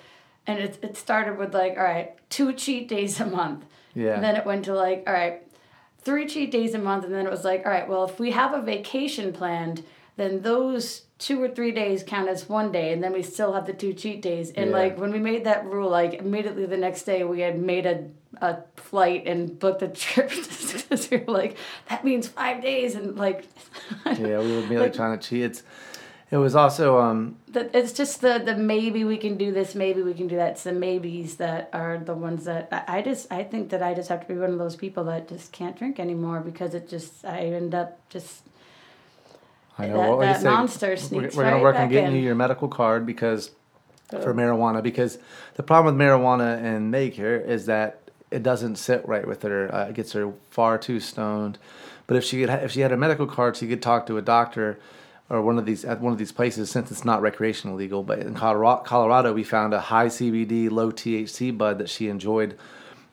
[SPEAKER 3] and it it started with like, all right, two cheat days a month.
[SPEAKER 1] Yeah.
[SPEAKER 3] And then it went to like, all right, three cheat days a month, and then it was like, all right, well, if we have a vacation planned, then those two or three days count as one day, and then we still have the two cheat days. And
[SPEAKER 1] Yeah.
[SPEAKER 3] like when we made that rule, like immediately the next day we had made a a flight and booked a trip because we were like, that means five days, and like.
[SPEAKER 1] yeah, we were really
[SPEAKER 3] Like-
[SPEAKER 1] trying to cheat. It's, it was also um,
[SPEAKER 3] that it's just the the maybe we can do this, maybe we can do that. It's the maybes that are the ones that I, just I think that I just have to be one of those people that just can't drink anymore because it just I end up just
[SPEAKER 1] I
[SPEAKER 3] That-
[SPEAKER 1] know what you
[SPEAKER 3] that
[SPEAKER 1] say.
[SPEAKER 3] monster
[SPEAKER 1] We're,
[SPEAKER 3] sneaks
[SPEAKER 1] we're gonna work on getting
[SPEAKER 3] in.
[SPEAKER 1] you your medical card because for marijuana because the problem with marijuana and Meg here is that it doesn't sit right with her. Uh, it gets her far too stoned. But if she could, if she had a medical card, she could talk to a doctor or one of these at one of these places since it's not recreational legal. But in Colorado, Colorado, we found a high CBD, low THC bud that she enjoyed.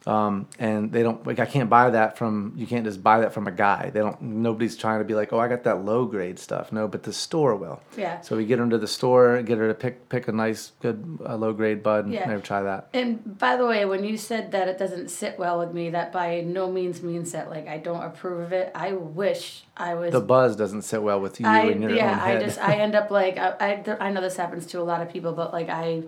[SPEAKER 1] Um, and they don't like I can't buy that from you can't just buy that from a guy. They don't nobody's trying to be like, oh I got that low grade stuff. No, but the store will.
[SPEAKER 3] Yeah.
[SPEAKER 1] So we get her to the store, and get her to pick pick a nice good uh, low grade bud and
[SPEAKER 3] Yeah.
[SPEAKER 1] never try that.
[SPEAKER 3] And by the way, when you said that it doesn't sit well with me, that by no means means that like I don't approve of it. I wish I was.
[SPEAKER 1] The buzz doesn't sit well with you
[SPEAKER 3] I
[SPEAKER 1] your
[SPEAKER 3] yeah,
[SPEAKER 1] own head.
[SPEAKER 3] I just I end up like I, I I know this happens to a lot of people, but like I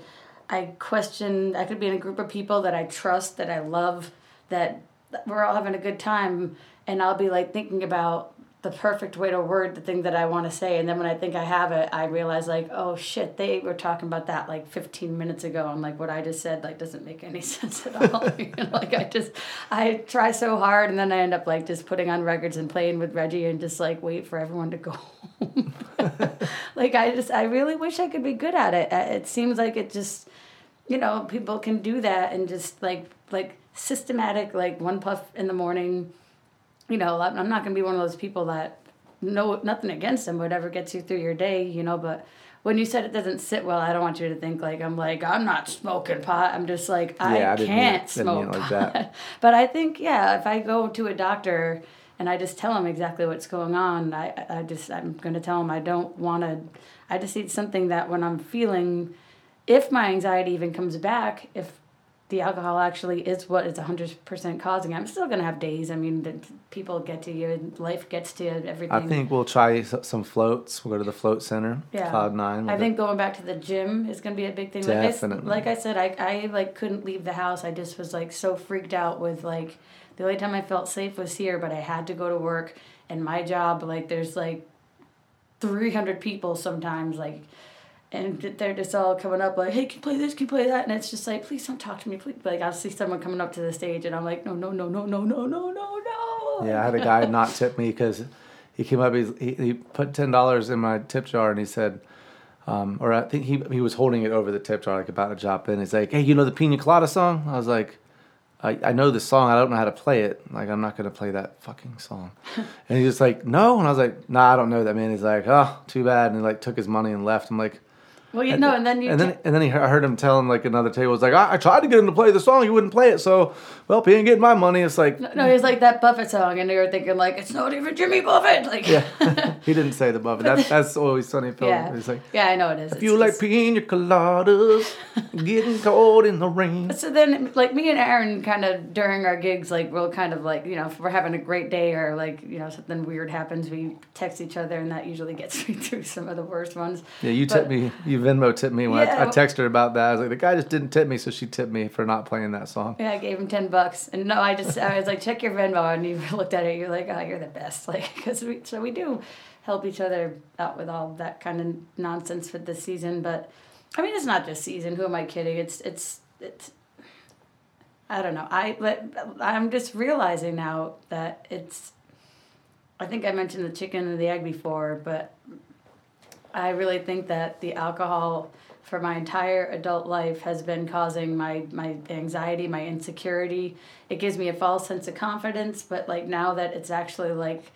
[SPEAKER 3] I question. I could be in a group of people that I trust, that I love, that we're all having a good time, and I'll be like thinking about the perfect way to word the thing that I want to say, and then when I think I have it, I realize like, oh shit, they were talking about that like 15 minutes ago, and like what I just said like doesn't make any sense at all. you know, like I just I try so hard, and then I end up like just putting on records and playing with Reggie, and just like wait for everyone to go home. like I just I really wish I could be good at it. Uh, It seems like it just you know people can do that and just like like systematic like one puff in the morning. You know I'm not gonna be one of those people that no nothing against them whatever gets you through your day. You know, but when you said it doesn't sit well, I don't want you to think like I'm like I'm not smoking pot. I'm just like I,
[SPEAKER 1] Yeah, I didn't mean it-
[SPEAKER 3] can't
[SPEAKER 1] mean
[SPEAKER 3] smoke
[SPEAKER 1] like
[SPEAKER 3] pot.
[SPEAKER 1] that.
[SPEAKER 3] but I think yeah, if I go to a doctor and I just tell him exactly what's going on, I I just I'm gonna tell him I don't want to. I just need something that when I'm feeling, if my anxiety even comes back, if the alcohol actually is what it's 100% causing, I'm still gonna have days. I mean, the, people get to you, life gets to you, everything.
[SPEAKER 1] I think we'll try some floats. We'll go to the float center,
[SPEAKER 3] Yeah.
[SPEAKER 1] Cloud Nine. We'll
[SPEAKER 3] I think going back to the gym is gonna be a big thing. Like I,
[SPEAKER 1] Definitely.
[SPEAKER 3] like I said, I, I like couldn't leave the house. I just was like so freaked out with like the only time I felt safe was here, but I had to go to work and my job like there's like three hundred people sometimes like. And they're just all coming up like, "Hey, can you play this? Can you play that?" And it's just like, "Please don't talk to me, please." Like I'll see someone coming up to the stage, and I'm like, "No, no, no, no, no, no, no, no, no."
[SPEAKER 1] Yeah, I had a guy not tip me because he came up. He's, he he put ten dollars in my tip jar and he said, um, or I think he he was holding it over the tip jar like about to drop in. He's like, "Hey, you know the Pina Colada song?" I was like, "I, I know the song. I don't know how to play it. Like I'm not gonna play that fucking song." and he's just like, "No," and I was like, "Nah, I don't know that man." He's like, "Oh, too bad," and he like took his money and left. I'm like.
[SPEAKER 3] Well, you know, and then you
[SPEAKER 1] and then and then he, I heard him telling like another table was like, I, I tried to get him to play the song, he wouldn't play it. So, well, he ain't getting my money, it's like,
[SPEAKER 3] no, he's like that Buffett song, and you're thinking like it's not even Jimmy Buffett. Like,
[SPEAKER 1] yeah, he didn't say the Buffett. That, that's always Sunny Phil.
[SPEAKER 3] yeah,
[SPEAKER 1] He's like,
[SPEAKER 3] yeah, I know it is.
[SPEAKER 1] if
[SPEAKER 3] It's
[SPEAKER 1] you like
[SPEAKER 3] just-
[SPEAKER 1] pina coladas, getting cold in the rain.
[SPEAKER 3] So then, like me and Aaron, kind of during our gigs, like we'll kind of like you know if we're having a great day or like you know something weird happens, we text each other, and that usually gets me through some of the worst ones.
[SPEAKER 1] Yeah, you
[SPEAKER 3] But-
[SPEAKER 1] tipped me. You Venmo tipped me when I, I texted her about that. I was like, the guy just didn't tip me, so she tipped me for not playing that song.
[SPEAKER 3] Yeah, I gave him ten bucks, and no, I just I was like, check your Venmo, and you looked at it, you're like, oh, you're the best, like because we so we do help each other out with all that kind of nonsense for this season, but I mean it's not just season. Who am I kidding? It's it's it's. I don't know. I but I'm just realizing now that it's. I think I mentioned the chicken and the egg before, but I really think that the alcohol for my entire adult life has been causing my my anxiety, my insecurity. It gives me a false sense of confidence, but like now that it's actually like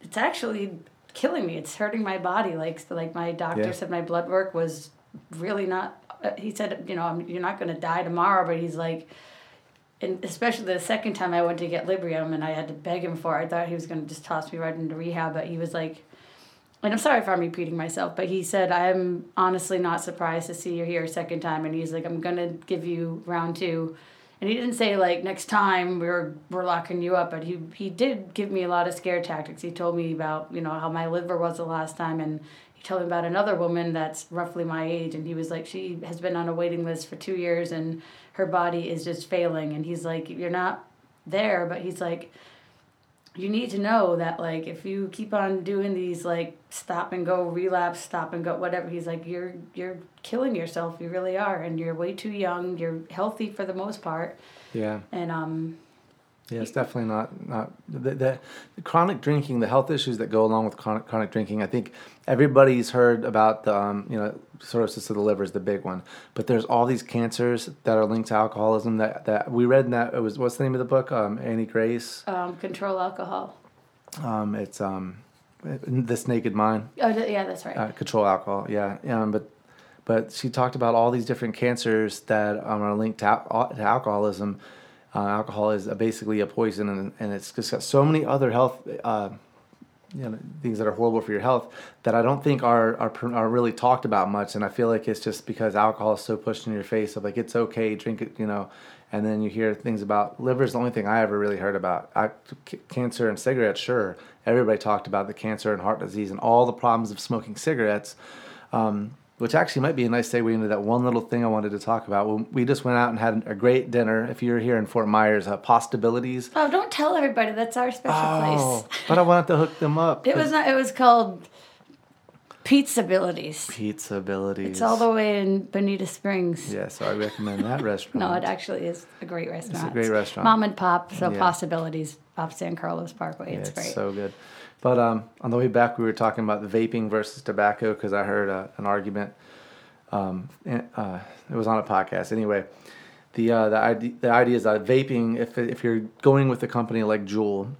[SPEAKER 3] it's actually killing me. It's hurting my body. Like so like my doctor
[SPEAKER 1] Yeah.
[SPEAKER 3] said my blood work was really not uh, he said, you know, I'm, you're not going to die tomorrow, but he's like and especially the second time I went to get Librium and I had to beg him for it. I thought he was going to just toss me right into rehab, but he was like, and I'm sorry if I'm repeating myself, but he said, I'm honestly not surprised to see you here a second time. And he's like, I'm going to give you round two. And he didn't say like next time we're we're locking you up, but he he did give me a lot of scare tactics. He told me about you know how my liver was the last time, and he told me about another woman that's roughly my age, and he was like she has been on a waiting list for two years, and her body is just failing. And he's like, you're not there, but he's like, you need to know that like if you keep on doing these like stop and go relapse stop and go whatever he's like you're you're killing yourself. You really are and you're way too young. You're healthy for the most part.
[SPEAKER 1] Yeah.
[SPEAKER 3] and um
[SPEAKER 1] Yeah, it's definitely not not the, the, the chronic drinking, the health issues that go along with chronic chronic drinking. I think everybody's heard about the um, you know cirrhosis of the liver is the big one, but there's all these cancers that are linked to alcoholism. That that we read in that it was what's the name of the book? Um, Annie Grace.
[SPEAKER 3] um control alcohol
[SPEAKER 1] Um, it's um, this naked mind.
[SPEAKER 3] oh yeah that's right
[SPEAKER 1] uh, control alcohol. Yeah, um, but but she talked about all these different cancers that um, are linked to, al- to alcoholism. Uh, alcohol is basically a poison, and, and it's just got so many other health. Uh, you know, things that are horrible for your health that I don't think are, are are really talked about much, and I feel like it's just because alcohol is so pushed in your face of like it's okay, drink it, you know, and then you hear things about liver is the only thing I ever really heard about. I, c- cancer and cigarettes, sure, everybody talked about the cancer and heart disease and all the problems of smoking cigarettes, um, which actually might be a nice segue into that one little thing I wanted to talk about. We just went out and had a great dinner. If you're here in Fort Myers, uh, Postabilities.
[SPEAKER 3] oh don't tell everybody that's our special
[SPEAKER 1] Oh,
[SPEAKER 3] place
[SPEAKER 1] but I wanted to hook them up.
[SPEAKER 3] it was not it was called pizza abilities
[SPEAKER 1] Pizza Abilities.
[SPEAKER 3] it's all the way in bonita springs
[SPEAKER 1] Yeah, so I recommend that restaurant.
[SPEAKER 3] No, it actually is a great restaurant.
[SPEAKER 1] It's a great restaurant.
[SPEAKER 3] Mom and pop, so
[SPEAKER 1] Yeah.
[SPEAKER 3] possibilities off San Carlos Parkway.
[SPEAKER 1] Yeah,
[SPEAKER 3] it's
[SPEAKER 1] it's
[SPEAKER 3] great.
[SPEAKER 1] so good. But um, on the way back, we were talking about vaping versus tobacco because I heard uh, an argument. Um, and, uh, it was on a podcast anyway. The uh, the idea the idea is that vaping, if if you're going with a company like Juul,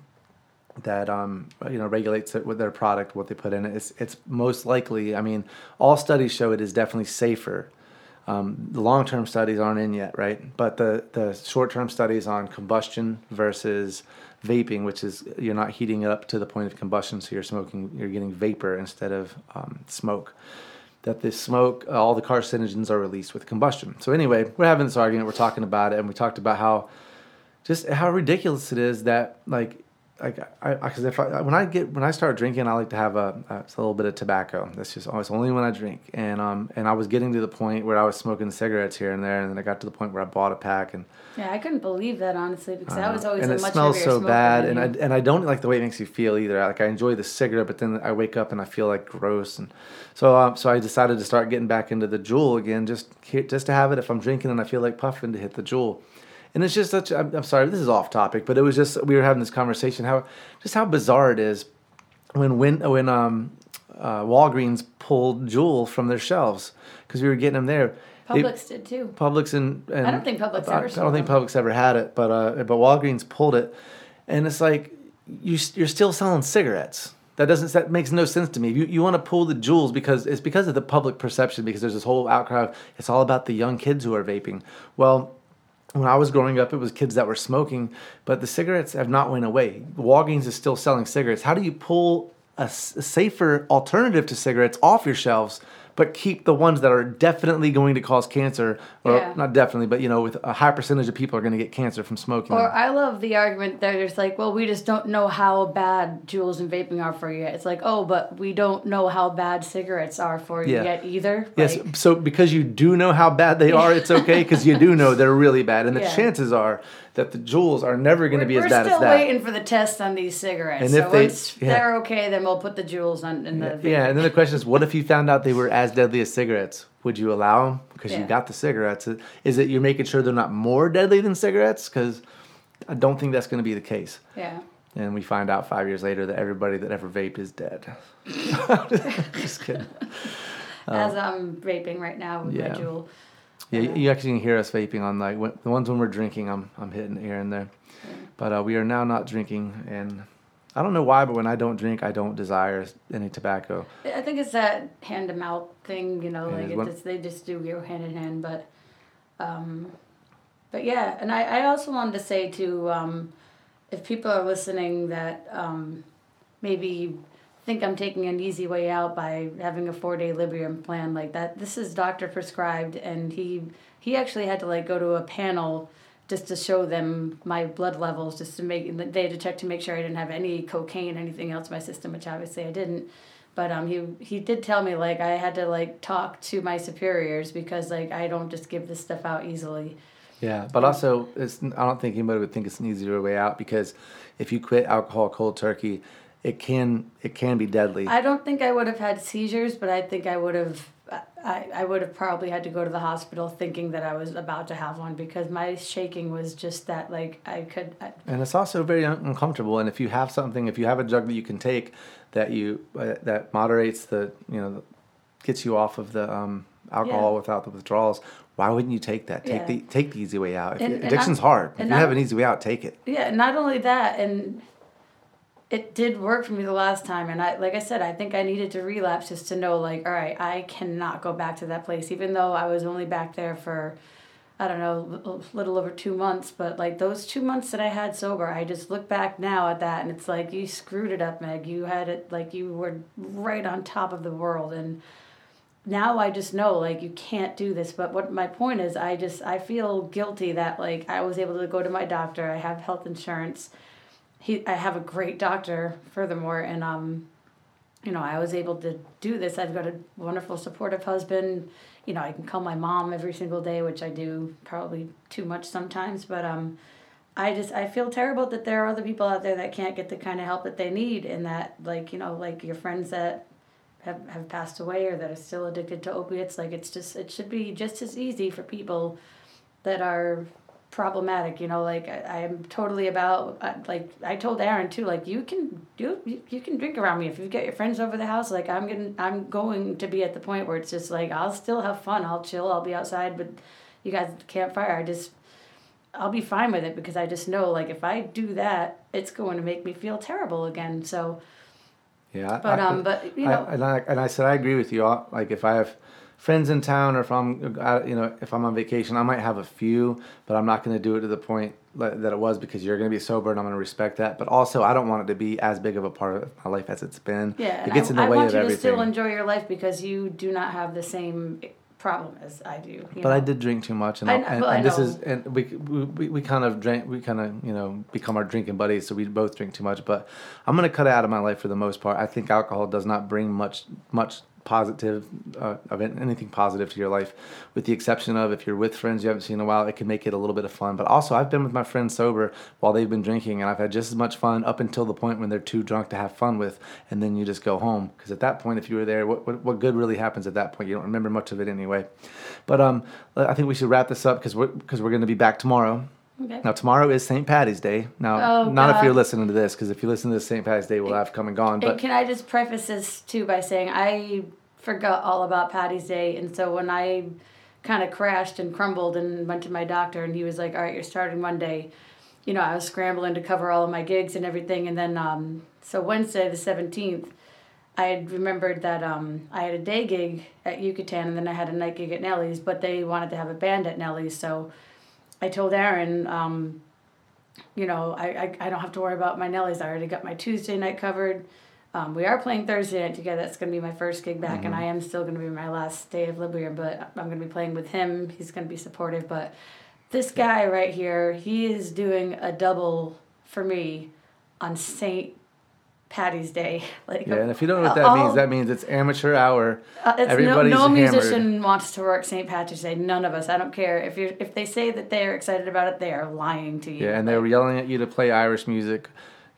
[SPEAKER 1] that um you know regulates it with their product, what they put in it, it's it's most likely. I mean, all studies show it is definitely safer. Um, the long term studies aren't in yet, right? But the, the short term studies on combustion versus vaping, which is you're not heating it up to the point of combustion, so you're smoking, you're getting vapor instead of um, smoke. That the smoke, all the carcinogens are released with combustion. So, anyway, we're having this argument, we're talking about it, and we talked about how just how ridiculous it is that, like, like I, because if I when I get when I start drinking, I like to have a, a, little bit of tobacco. That's just always only when I drink. And um and I was getting to the point where I was smoking cigarettes here and there, and then I got to the point where I bought a pack and
[SPEAKER 3] Yeah, I couldn't believe that honestly because I was always
[SPEAKER 1] and
[SPEAKER 3] a
[SPEAKER 1] it
[SPEAKER 3] much
[SPEAKER 1] smells so bad, and. I and I don't like the way it makes you feel either. Like I enjoy the cigarette, but then I wake up and I feel like gross, and so um, so I decided to start getting back into the Juul again, just just to have it if I'm drinking and I feel like puffing to hit the Juul. And it's just such. I'm, I'm sorry, this is off topic, but it was just we were having this conversation how just how bizarre it is when when when um uh, Walgreens pulled Juul from their shelves because we were getting them there. They-
[SPEAKER 3] Publix did too.
[SPEAKER 1] Publix and, and
[SPEAKER 3] I don't think Publix
[SPEAKER 1] I,
[SPEAKER 3] ever
[SPEAKER 1] I don't think
[SPEAKER 3] them.
[SPEAKER 1] Publix ever had it, but uh, but Walgreens pulled it, and it's like you you're still selling cigarettes. That doesn't that makes no sense to me. You you want to pull the Juuls because it's because of the public perception because there's this whole outcry of it's all about the young kids who are vaping. Well, when I was growing up, it was kids that were smoking, but the cigarettes have not went away. Walgreens is still selling cigarettes. How do you pull a, s- a safer alternative to cigarettes off your shelves, but keep the ones that are definitely going to cause cancer, or
[SPEAKER 3] Yeah.
[SPEAKER 1] not definitely, but you know, with a high percentage of people are going to get cancer from smoking.
[SPEAKER 3] Or. I love the argument that it's like, well, we just don't know how bad Juuls and vaping are for you. It's like, oh, but we don't know how bad cigarettes are for you
[SPEAKER 1] Yeah.
[SPEAKER 3] yet either.
[SPEAKER 1] Yes, so because you do know how bad they are, it's okay because you do know they're really bad, and the
[SPEAKER 3] Yeah.
[SPEAKER 1] chances are that the Juuls are never going to be
[SPEAKER 3] we're
[SPEAKER 1] as bad
[SPEAKER 3] still
[SPEAKER 1] as that.
[SPEAKER 3] waiting for the test on these cigarettes.
[SPEAKER 1] And
[SPEAKER 3] so
[SPEAKER 1] if they-
[SPEAKER 3] once
[SPEAKER 1] yeah.
[SPEAKER 3] they're okay, then we'll put the Juuls on in the.
[SPEAKER 1] Yeah, and then the question is, what if you found out they were as deadly as cigarettes? Would you allow them because you got the cigarettes? Is it you're making sure they're not more deadly than cigarettes? Because I don't think that's going to be the case.
[SPEAKER 3] yeah.
[SPEAKER 1] And we find out five years later that everybody that ever vaped is dead. Just kidding.
[SPEAKER 3] As um, I'm vaping right now with
[SPEAKER 1] yeah.
[SPEAKER 3] my Juul.
[SPEAKER 1] Yeah, you- you actually can hear us vaping on like when, the ones when we're drinking. I'm I'm hitting here and there, but uh, we are now not drinking, and I don't know why, but when I don't drink, I don't desire any tobacco.
[SPEAKER 3] I think it's that hand to mouth thing, you know, like it
[SPEAKER 1] one-
[SPEAKER 3] just, they just do go hand in hand. But, um, but yeah, and I, I also wanted to say to um, if people are listening that um, maybe think I'm taking an easy way out by having a four day Librium plan like that. This is doctor prescribed, and he he actually had to like go to a panel just to show them my blood levels, just to make they had to check to make sure I didn't have any cocaine, anything else in my system, which obviously I didn't. But um, he he did tell me like I had to like talk to my superiors because like I don't just give this stuff out easily.
[SPEAKER 1] Yeah, but also it's I don't think anybody would think it's an easier way out because if you quit alcohol cold turkey, it can it can be deadly.
[SPEAKER 3] I don't think I would have had seizures, but I think I would have. I, I would have probably had to go to the hospital thinking that I was about to have one because my shaking was just that like I could I,
[SPEAKER 1] and it's also very un- uncomfortable. And if you have something, if you have a drug that you can take that you uh, that moderates the you know gets you off of the um, alcohol
[SPEAKER 3] Yeah.
[SPEAKER 1] without the withdrawals, why wouldn't you take that? Take
[SPEAKER 3] Yeah.
[SPEAKER 1] the take the easy way out. If
[SPEAKER 3] And- and
[SPEAKER 1] addiction's
[SPEAKER 3] I'm-
[SPEAKER 1] hard. If you have
[SPEAKER 3] I'm-
[SPEAKER 1] an easy way out, take it.
[SPEAKER 3] yeah not only that and it did work for me the last time and i like i said i think i needed to relapse just to know like all right i cannot go back to that place even though i was only back there for i don't know a little over two months but like those two months that i had sober i just look back now at that and it's like you screwed it up meg you had it like you were right on top of the world and now I just know like you can't do this. But what my point is, I just I feel guilty that like I was able to go to my doctor. I have health insurance. He I have a great doctor. Furthermore, and um, you know I was able to do this. I've got a wonderful supportive husband. You know I can call my mom every single day, which I do probably too much sometimes. But um, I just I feel terrible that there are other people out there that can't get the kind of help that they need, and that like you know like your friends that have, have passed away or that are still addicted to opiates like it's just it should be just as easy for people that are problematic you know like i i'm totally about uh, like i told aaron too like you can do you, you can drink around me if you get your friends over the house like i'm gonna i'm going to be at the point where it's just like i'll still have fun i'll chill i'll be outside but you guys at the campfire i just i'll be fine with it because i just know like if i do that it's going to make me feel terrible again so
[SPEAKER 1] Yeah.
[SPEAKER 3] but
[SPEAKER 1] I-
[SPEAKER 3] um but you
[SPEAKER 1] I-
[SPEAKER 3] know
[SPEAKER 1] and I and I said I agree with you. Like if I have friends in town or if I'm uh, you know if I'm on vacation, I might have a few, but I'm not going to do it to the point that it was because you're going to be sober and I'm going to respect that. But also, I don't want it to be as big of a part of my life as it's been.
[SPEAKER 3] Yeah,
[SPEAKER 1] it gets
[SPEAKER 3] I,
[SPEAKER 1] in the
[SPEAKER 3] I
[SPEAKER 1] way
[SPEAKER 3] want
[SPEAKER 1] of
[SPEAKER 3] you to
[SPEAKER 1] everything.
[SPEAKER 3] still enjoy your life because you do not have the same problem as I do.
[SPEAKER 1] But I did drink too much, and,
[SPEAKER 3] I
[SPEAKER 1] I
[SPEAKER 3] know-
[SPEAKER 1] and,
[SPEAKER 3] I
[SPEAKER 1] and this is and we, we we- we kind of drank we kind of you know become our drinking buddies, so we both drink too much. But I'm gonna cut it out of my life for the most part. I think alcohol does not bring much much positive uh, anything positive to your life, with the exception of if you're with friends you haven't seen in a while, it can make it a little bit of fun. But also, I've been with my friends sober while they've been drinking, and I've had just as much fun up until the point when they're too drunk to have fun with, and then you just go home. Because at that point, if you were there, what, what what good really happens at that point? You don't remember much of it anyway. But um, I think we should wrap this up because we're because we're going to be back tomorrow.
[SPEAKER 3] Okay.
[SPEAKER 1] Now tomorrow is St. Patty's Day. Now,
[SPEAKER 3] Oh,
[SPEAKER 1] not if you're listening to this, because if you listen to this St. Patty's Day, we'll have come and gone.
[SPEAKER 3] And
[SPEAKER 1] But
[SPEAKER 3] can I just preface this too by saying I forgot all about Patty's Day, and so when I kind of crashed and crumbled and went to my doctor, and he was like, "All right, you're starting Monday." you know, I was scrambling to cover all of my gigs and everything. And then, um, so Wednesday, the 17th, I had remembered that um, I had a day gig at Yucatan and then I had a night gig at Nelly's, but they wanted to have a band at Nelly's. So I told Aaron, um, you know, I, I, I don't have to worry about my Nelly's. I already got my Tuesday night covered. Um, we are playing Thursday night together. That's going to be my first gig back, and I am still going to be my last day of Librium, but I'm going to be playing with him. He's going to be supportive. But this guy right here, he is doing a double for me on St. Patty's Day. Like
[SPEAKER 1] Yeah, and if you don't know what that
[SPEAKER 3] all-
[SPEAKER 1] means, that means it's amateur hour.
[SPEAKER 3] uh, it's no,
[SPEAKER 1] Everybody's
[SPEAKER 3] no
[SPEAKER 1] hammered.
[SPEAKER 3] musician wants to work St. Patrick's Day. None of us. I don't care if you if they say that they are excited about it, they are lying to you.
[SPEAKER 1] Yeah, and they're yelling at you to play Irish music.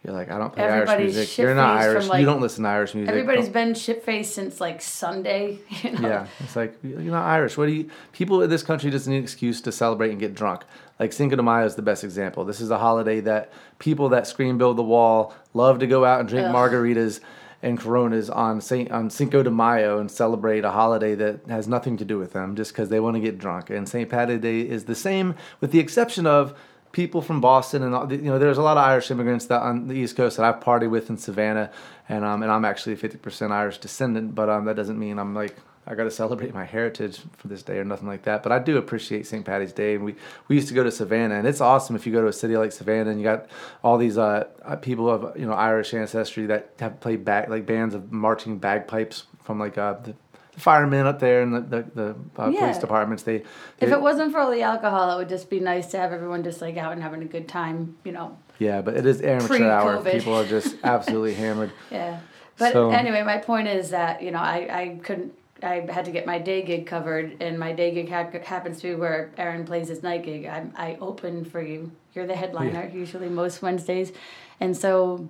[SPEAKER 1] You're like, I don't play Irish music. You're not Irish.
[SPEAKER 3] like-
[SPEAKER 1] you don't listen to Irish music.
[SPEAKER 3] Everybody's
[SPEAKER 1] Don't-
[SPEAKER 3] been shit faced since like Sunday. You know?
[SPEAKER 1] Yeah, it's like you're not Irish. What do you? People in this country just need an excuse to celebrate and get drunk. Like Cinco de Mayo is the best example. This is a holiday that people that scream build the wall love to go out and drink
[SPEAKER 3] Ugh.
[SPEAKER 1] margaritas and Coronas on Saint on Cinco de Mayo and celebrate a holiday that has nothing to do with them, just because they want to get drunk. And Saint Patty's Day is the same, with the exception of people from Boston and you know there's a lot of Irish immigrants that on the East Coast that I've partied with in Savannah, and um and I'm actually 50% Irish descendant, but um that doesn't mean I'm like I got to celebrate my heritage for this day or nothing like that. But I do appreciate St. Patty's Day, and we we used to go to Savannah, and it's awesome if you go to a city like Savannah and you got all these uh, uh, people of you know Irish ancestry that have played back like bands of marching bagpipes from like uh, the, firemen up there and the the, the uh,
[SPEAKER 3] Yeah.
[SPEAKER 1] police departments. They,
[SPEAKER 3] If it wasn't for all the alcohol, it would just be nice to have everyone just like out and having a good time. You know.
[SPEAKER 1] yeah, but it is amateur.
[SPEAKER 3] Pre-COVID.
[SPEAKER 1] People are just absolutely hammered.
[SPEAKER 3] Yeah. But
[SPEAKER 1] So-
[SPEAKER 3] anyway, my point is that, you know, I, I couldn't, I had to get my day gig covered, and my day gig ha- happens to be where Aaron plays his night gig. I, I open for you. You're the headliner, usually most Wednesdays. And so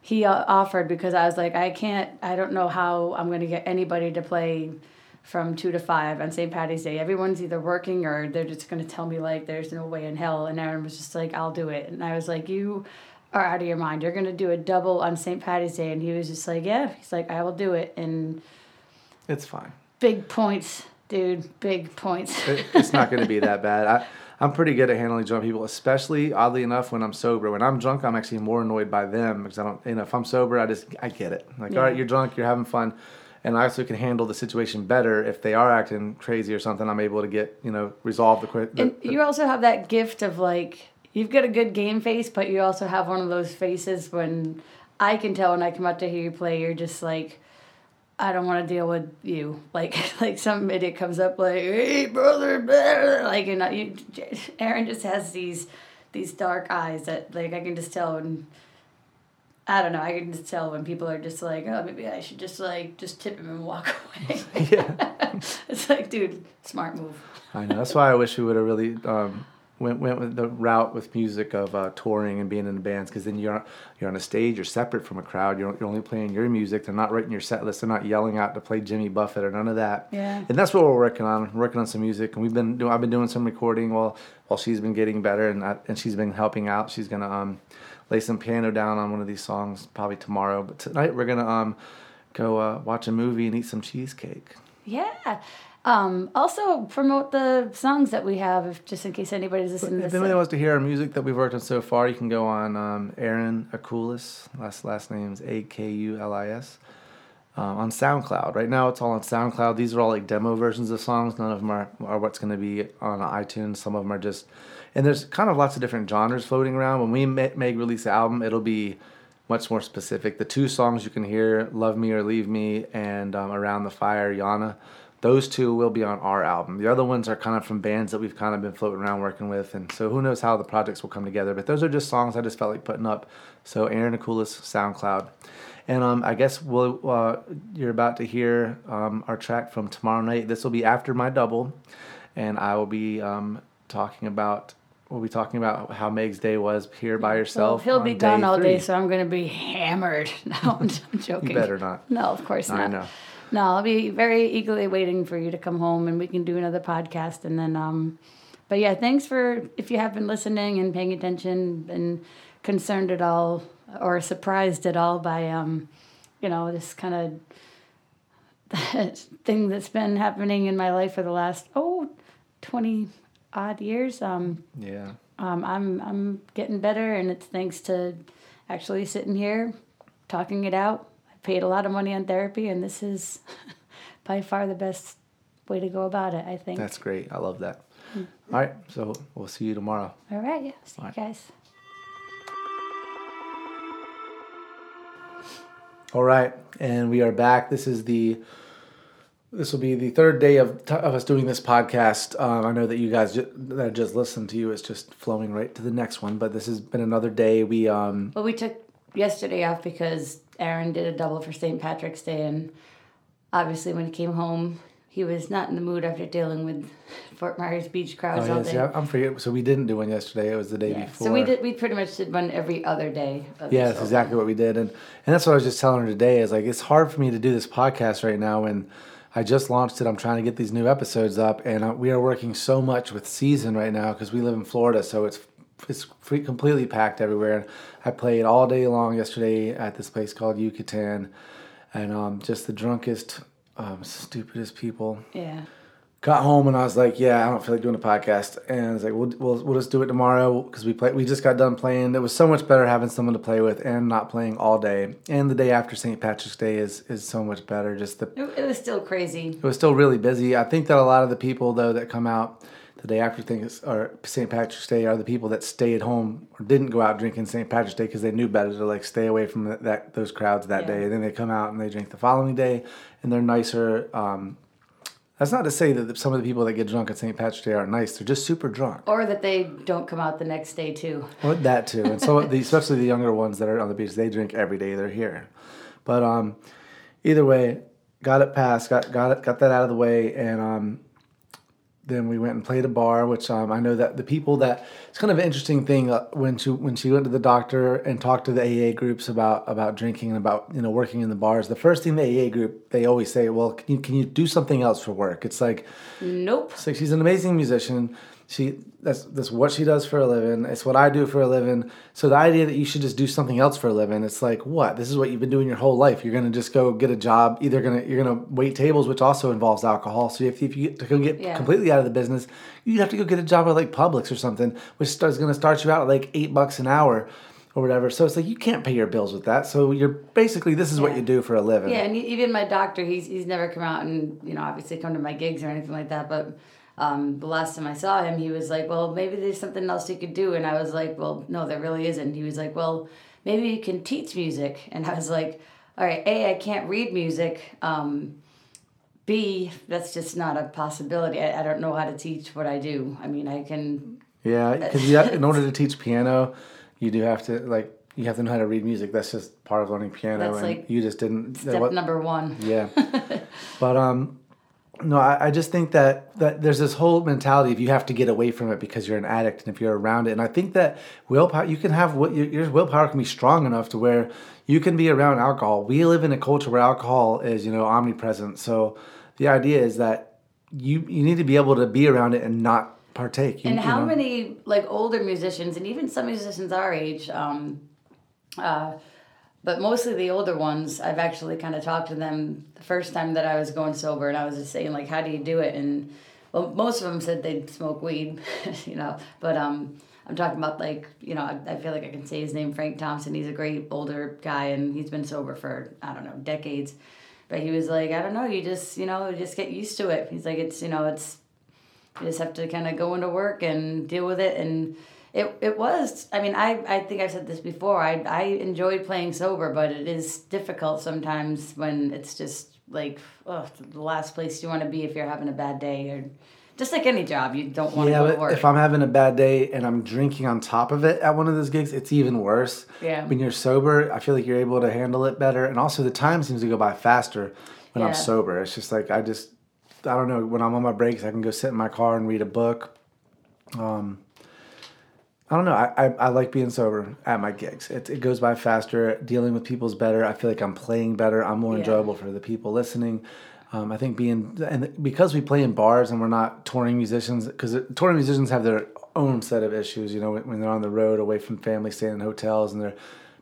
[SPEAKER 3] he uh, offered because I was like, I can't, I don't know how I'm going to get anybody to play from two to five on St. Patty's Day. Everyone's either working or they're just going to tell me, like, there's no way in hell. And Aaron was just like, I'll do it. And I was like, You are out of your mind. You're going to do a double on St. Patty's Day. And he was just like, Yeah. He's like, I will do it. And
[SPEAKER 1] It's fine.
[SPEAKER 3] big points, dude. Big points.
[SPEAKER 1] It, it's not going to be that bad. I, I'm pretty good at handling drunk people, especially oddly enough when I'm sober. When I'm drunk, I'm actually more annoyed by them because I don't. You know, if I'm sober, I just I get it. Like,
[SPEAKER 3] Yeah.
[SPEAKER 1] all right, you're drunk, you're having fun, and I also can handle the situation better if they are acting crazy or something. I'm able to get you know resolve the quick.
[SPEAKER 3] and you also have that gift of like you've got a good game face, but you also have one of those faces when I can tell when I come out to hear you play, you're just like, I don't want to deal with you. Like like some idiot comes up like, hey brother, blah," like you know, you, Aaron just has these these dark eyes that like I can just tell and. I don't know. I can just tell when people are just like, oh, maybe I should just like just tip him and walk away.
[SPEAKER 1] yeah,
[SPEAKER 3] it's like, dude, smart move.
[SPEAKER 1] I know. That's why I wish we would have really um, went went with the route with music of uh, touring and being in the bands because then you're you're on a stage, you're separate from a crowd, you're, you're only playing your music. They're not writing your set list. They're not yelling out to play Jimmy Buffett or none of that.
[SPEAKER 3] Yeah.
[SPEAKER 1] And that's what we're working on. We're working on some music, and we've been doing. I've been doing some recording while while she's been getting better, and I, and she's been helping out. She's gonna um, lay some piano down on one of these songs probably tomorrow. But tonight we're gonna um, go uh, watch a movie and eat some cheesecake.
[SPEAKER 3] Yeah. Um, also promote the songs that we have, if just in case anybody's listening
[SPEAKER 1] If
[SPEAKER 3] this.
[SPEAKER 1] anybody wants to hear our music that we've worked on so far, you can go on um, Aaron Akulis. Last last name's A K U L I S. Um, on SoundCloud. Right now, it's all on SoundCloud. These are all like demo versions of songs. None of them are, are what's going to be on iTunes. Some of them are just, and there's kind of lots of different genres floating around. When we ma- make release the album, it'll be much more specific. The two songs you can hear, "Love Me or Leave Me" and um, "Around the Fire," Yana. Those two will be on our album. The other ones are kind of from bands that we've kind of been floating around working with, and so who knows how the projects will come together. But those are just songs I just felt like putting up. So Aaron Akulis, SoundCloud, and um, I guess we'll uh, you're about to hear um, our track from tomorrow night. This will be after my double, and I will be um, talking about. We'll be talking about how Meg's day was here by
[SPEAKER 3] Well,
[SPEAKER 1] herself.
[SPEAKER 3] he'll
[SPEAKER 1] on
[SPEAKER 3] be gone all day, so I'm going to be hammered. No, I'm, I'm joking.
[SPEAKER 1] You better not.
[SPEAKER 3] No, of course
[SPEAKER 1] I
[SPEAKER 3] not.
[SPEAKER 1] know.
[SPEAKER 3] No, I'll be very eagerly waiting for you to come home and we can do another podcast. And then, um, but yeah, thanks for if you have been listening and paying attention and concerned at all or surprised at all by, um, you know, this kind of thing that's been happening in my life for the last, oh, 20 odd years. Um,
[SPEAKER 1] Yeah.
[SPEAKER 3] Um, I'm I'm getting better, and it's thanks to actually sitting here, talking it out. Paid a lot of money on therapy, and this is by far the best way to go about it. I think.
[SPEAKER 1] That's great. I love that. All right, so we'll see you tomorrow.
[SPEAKER 3] All right. Yeah. See
[SPEAKER 1] All right.
[SPEAKER 3] you guys.
[SPEAKER 1] All right, and we are back. This is the this will be the third day of, of us doing this podcast. Um, I know that you guys ju- that just listened to you is just flowing right to the next one, but this has been another day. We um
[SPEAKER 3] Well, we took yesterday off because Aaron did a double for St. Patrick's Day, and obviously when he came home, he was not in the mood after dealing with Fort Myers Beach
[SPEAKER 1] oh,
[SPEAKER 3] crowds all
[SPEAKER 1] yes,
[SPEAKER 3] day.
[SPEAKER 1] yeah, I'm forgetting. So we didn't do one yesterday. It was the day
[SPEAKER 3] Yeah.
[SPEAKER 1] before.
[SPEAKER 3] So we did. We pretty much did one every other day. Of
[SPEAKER 1] Yeah, that's exactly what we did, and and that's what I was just telling her today. Is like it's hard for me to do this podcast right now when I just launched it. I'm trying to get these new episodes up, and uh, we are working so much with season right now because we live in Florida, so it's it's free, completely packed everywhere. And I played all day long yesterday at this place called Yucatan, and um, just the drunkest, um, stupidest people
[SPEAKER 3] Yeah.
[SPEAKER 1] got home and I was like, yeah, I don't feel like doing a podcast. And I was like, we'll, we'll, we'll just do it tomorrow because we play. We just got done playing. It was so much better having someone to play with and not playing all day. And the day after St. Patrick's Day is is so much better. Just the
[SPEAKER 3] It, it was still crazy.
[SPEAKER 1] it was still really busy. I think that a lot of the people though that come out the day after things or St. Patrick's Day are the people that stay at home or didn't go out drinking St. Patrick's Day because they knew better to like stay away from that, those crowds that
[SPEAKER 3] Yeah.
[SPEAKER 1] day. And then they come out and they drink the following day and they're nicer. Um, that's not to say that some of the people that get drunk at St. Patrick's Day aren't nice. They're just super drunk.
[SPEAKER 3] Or that they don't come out the next day too.
[SPEAKER 1] Well, that too, and so the, especially the younger ones that are on the beach, they drink every day they're here. But um, either way, got it passed, got got it, got that out of the way, and um, then we went and played a bar, which um, I know that the people that it's kind of an interesting thing uh, when she when she went to the doctor and talked to the AA groups about about drinking and about you know working in the bars. The first thing the AA group they always say, well, can you can you do something else for work? It's like
[SPEAKER 3] Nope.
[SPEAKER 1] it's like she's an amazing musician. She that's that's what she does for a living. It's what I do for a living. So the idea that you should just do something else for a living, it's like what? This is what you've been doing your whole life. You're gonna just go get a job. Either gonna you're gonna wait tables, which also involves alcohol. So if, if you get to go get
[SPEAKER 3] Yeah.
[SPEAKER 1] completely out of the business, you'd have to go get a job at like Publix or something, which is gonna start you out at like eight bucks an hour or whatever. So it's like you can't pay your bills with that. So you're basically this is what you do for a living.
[SPEAKER 3] Yeah, and even my doctor, he's he's never come out and you know obviously come to my gigs or anything like that. But um, the last time I saw him, he was like, "Well, maybe there's something else you could do," and I was like, "Well, no, there really isn't." He was like, "Well, maybe you can teach music," and I was like, "All right, a I can't read music." Um, B, that's just not a possibility. I, I don't know how to teach what I do. I mean, I can
[SPEAKER 1] Yeah, because in order to teach piano, you do have to like you have to know how to read music. That's just part of learning piano,
[SPEAKER 3] That's
[SPEAKER 1] and
[SPEAKER 3] like
[SPEAKER 1] you just didn't.
[SPEAKER 3] step
[SPEAKER 1] what-
[SPEAKER 3] number one.
[SPEAKER 1] yeah, but um, no, I, I just think that that there's this whole mentality of you have to get away from it because you're an addict, and if you're around it, and I think that willpower, you can have what your, your willpower can be strong enough to where you can be around alcohol. We live in a culture where alcohol is you know omnipresent, so the idea is that you you need to be able to be around it and not partake. You-
[SPEAKER 3] And
[SPEAKER 1] you
[SPEAKER 3] how
[SPEAKER 1] know?
[SPEAKER 3] many like older musicians and even some musicians our age, um, uh, but mostly the older ones, I've actually kind of talked to them the first time that I was going sober, and I was just saying like, how do you do it? And well, most of them said they'd smoke weed, you know, but um. I'm talking about like you know I, I feel like I can say his name Frank Thompson. He's a great older guy and he's been sober for I don't know decades, but he was like I don't know you just you know just get used to it. He's like it's you know it's you just have to kind of go into work and deal with it and it, it was i mean I, I think i've said this before I, I enjoyed playing sober but it is difficult sometimes when it's just like ugh, the last place you want to be if you're having a bad day or just like any job you don't want to
[SPEAKER 1] Yeah,
[SPEAKER 3] go to work
[SPEAKER 1] if I'm having a bad day and I'm drinking on top of it at one of those gigs, it's even worse.
[SPEAKER 3] Yeah.
[SPEAKER 1] When you're sober, I feel like you're able to handle it better, and also the time seems to go by faster when I'm sober. It's just like I just, I don't know. When I'm on my breaks, I can go sit in my car and read a book. Um, I don't know. I, I, I like being sober at my gigs. It, it goes by faster. Dealing with people's better. I feel like I'm playing better. I'm more
[SPEAKER 3] Yeah.
[SPEAKER 1] enjoyable for the people listening. Um, I think being and because we play in bars and we're not touring musicians because touring musicians have their own set of issues. You know, when, when they're on the road, away from family, staying in hotels, and they're